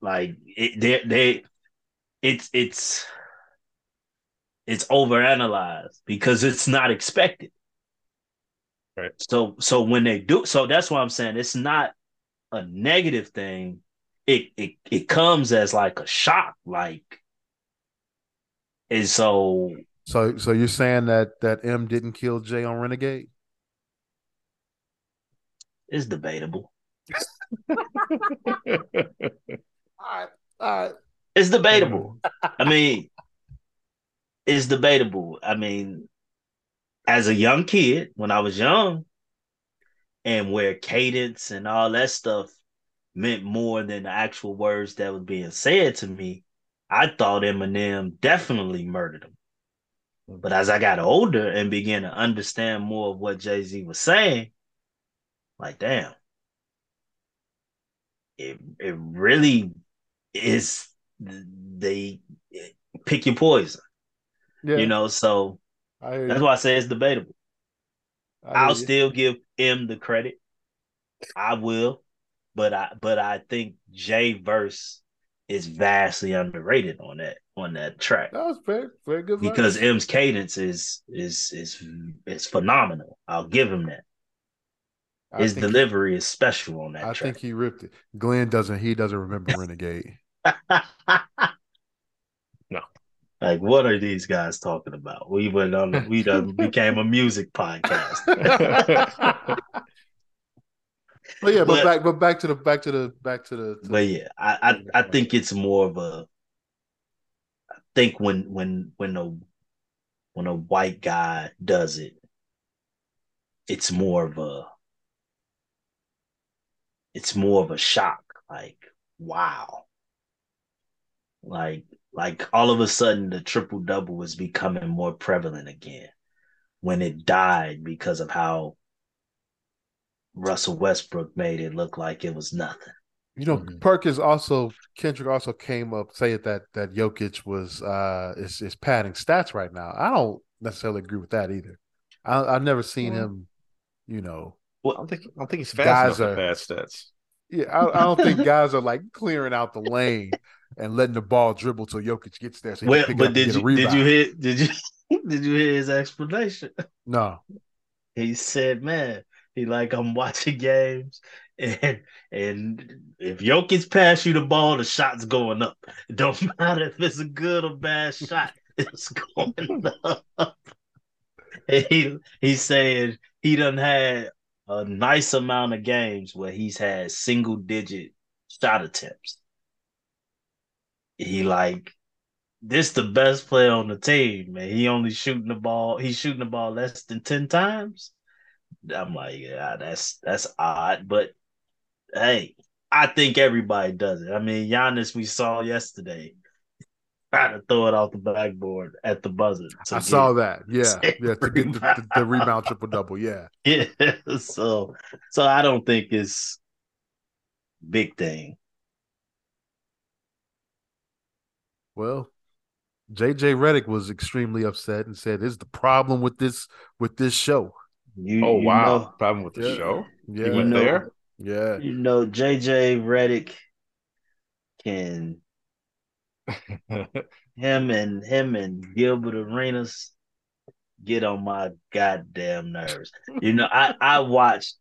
Like it, they they it's it's it's overanalyzed because it's not expected. Right. So so when they do so that's why I'm saying it's not a negative thing. It it it comes as like a shock, like and so So so you're saying that that M didn't kill Jay on Renegade? it's debatable. All right, all right. It's debatable. I mean, it's debatable. I mean, as a young kid, when I was young, and where cadence and all that stuff meant more than the actual words that was being said to me, I thought Eminem definitely murdered him. Mm-hmm. But as I got older and began to understand more of what Jay Z was saying, like, damn, it it really is they pick your poison, Yeah, you know. So that's why I say it's debatable. I hear I'll you. still give M the credit. I will, but I but I think Jay verse is vastly underrated on that on that track That was very very good. because verse. M's cadence is is is is phenomenal. I'll give him that. I His think he- delivery is special on that track. I track. think he ripped it. Glenn doesn't. He doesn't remember Renegade. No. Like, what are these guys talking about? We went on. We done became a music podcast. But yeah, but, But- back, but back to the back to the back to the. To but yeah, I, I I think it's more of a. I think when when when a when a white guy does it, it's more of a. It's more of a shock. Like wow. Like like all of a sudden the triple double is becoming more prevalent again. When it died because of how Russell Westbrook made it look like it was nothing. You know, Mhm. Perkins also Kendrick also came up saying that that Jokic was uh is is padding stats right now. I don't necessarily agree with that either. I I've never seen Well- him, you know. Well, I don't think I don't think he's fast Guys enough are- for bad stats. Yeah, I, I don't think guys are like clearing out the lane and letting the ball dribble till Jokic gets there. So he Well, can pick it but did you did you hear did you did you hear his explanation? No, He said, "Man, he like I'm watching games, and and if Jokic pass you the ball, the shot's going up. It don't matter if it's a good or bad shot, it's going up." And he he's saying he done had a nice amount of games where he's had single digit shot attempts. He like this the best player on the team, man. He only shooting the ball. He's shooting the ball less than ten times. I'm like, yeah, that's that's odd, but hey, I think everybody does it. I mean, Giannis, we saw yesterday trying to throw it off the backboard at the buzzer. I saw that. Yeah, yeah, to get the, the, the rebound triple double. Yeah, Yeah, so so I don't think it's big thing. well, JJ Redick was extremely upset and said, "Is the problem with this with this show?" You, Oh you wow, know, problem with the Yeah. show. Yeah, He went know- there. yeah. you know, JJ Redick can him and him and Gilbert Arenas get on my goddamn nerves. You know, I I watched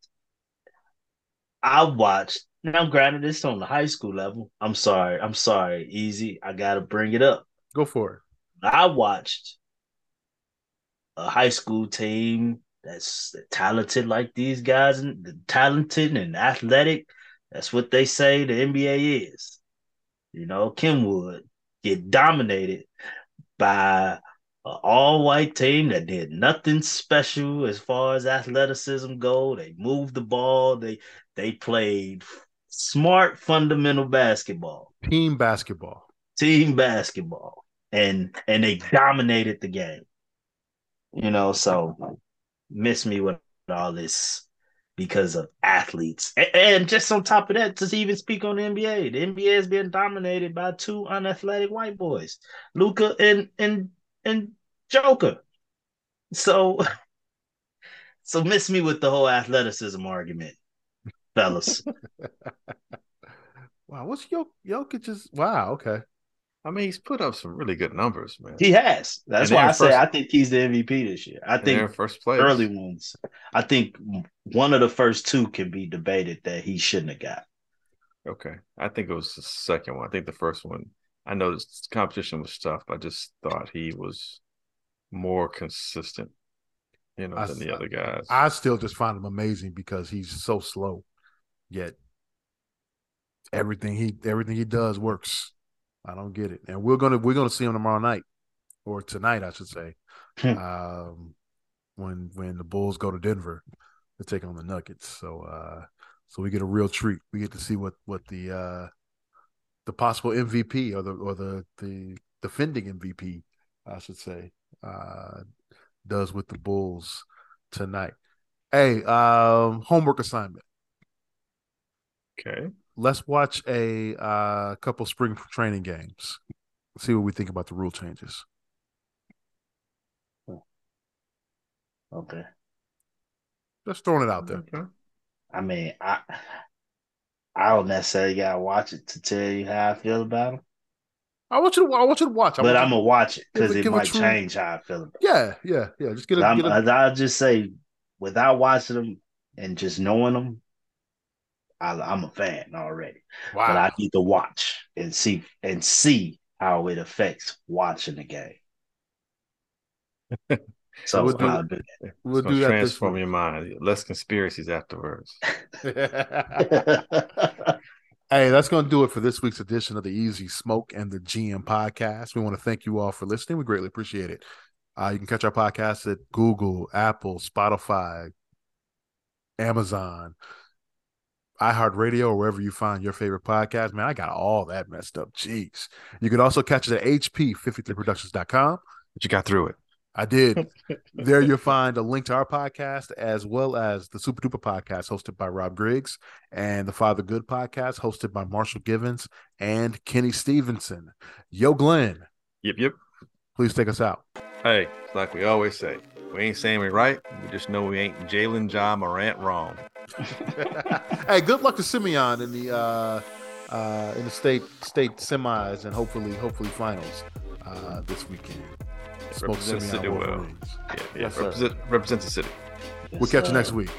I watched Now, granted, it's on the high school level. I'm sorry. I'm sorry. Easy. I got to bring it up. Go for it. I watched a high school team that's talented like these guys and talented and athletic. That's what they say the NBA is. You know, Kenwood get dominated by an all white team that did nothing special as far as athleticism go. They moved the ball. They they played smart fundamental basketball. Team basketball. Team basketball. And and they dominated the game. You know, so miss me with all this because of athletes. And, and just on top of that, to even speak on the NBA, the NBA has been dominated by two unathletic white boys, Luka and and and Joker. So, so miss me with the whole athleticism argument, fellas. wow, what's Jok- Jokic? Just wow, okay. I mean, he's put up some really good numbers, man. He has. That's And why they're I say I think he's the MVP this year. I And they're in think first place. early ones. I think one of the first two can be debated that he shouldn't have got. Okay, I think it was the second one. I think the first one. I know this competition was tough. I just thought he was more consistent, you know, I than the other guys. I still just find him amazing because he's so slow, yet everything he everything he does works. I don't get it, and we're gonna we're gonna see him tomorrow night or tonight, I should say, Hmm. um, when when the Bulls go to Denver to take on the Nuggets. So uh, so we get a real treat. We get to see what what the uh, the possible MVP or the or the the defending MVP, I should say, uh, does with the Bulls tonight. Hey, um, homework assignment. okay, Let's watch a uh, couple spring training games. See what we think about the rule changes. Okay. Just throwing it out there. okay. I mean, I I don't necessarily gotta watch it to tell you how I feel about him, I want you to. I want you to watch. I but I'm gonna watch it because it might change how I feel about. Yeah, yeah, yeah. Just get It. Get a I'll just say, without watching them and just knowing them, I, I'm a fan already. But. I need to watch and see and see how it affects watching the game. So We'll do- I'll do we'll do that this transform week. your mind. Less conspiracies afterwards. Hey, that's going to do it for this week's edition of the Easy Smoke and the GM podcast. We want to thank you all for listening. We greatly appreciate it. Uh, you can catch our podcast at Google, Apple, Spotify, Amazon, iHeartRadio, or wherever you find your favorite podcast. Man, I got all that messed up. Jeez. You can also catch it at HP53productions.com. But you got through it. I did. there you'll find a link to our podcast as well as the Super Duper podcast hosted by Rob Griggs and the Father Good podcast hosted by Marshall Givens and Kenny Stevenson. Yo, Glenn, Yep, yep. please take us out. Hey, it's like we always say, we ain't saying we right. We just know we ain't Jalen John Morant wrong. hey, good luck to Simeon in the uh, uh, in the state state semis and hopefully hopefully finals uh, this weekend. Smoke Represent Simeon City well. Yeah, yeah. Yes, represent, represent the city. We'll catch you next week.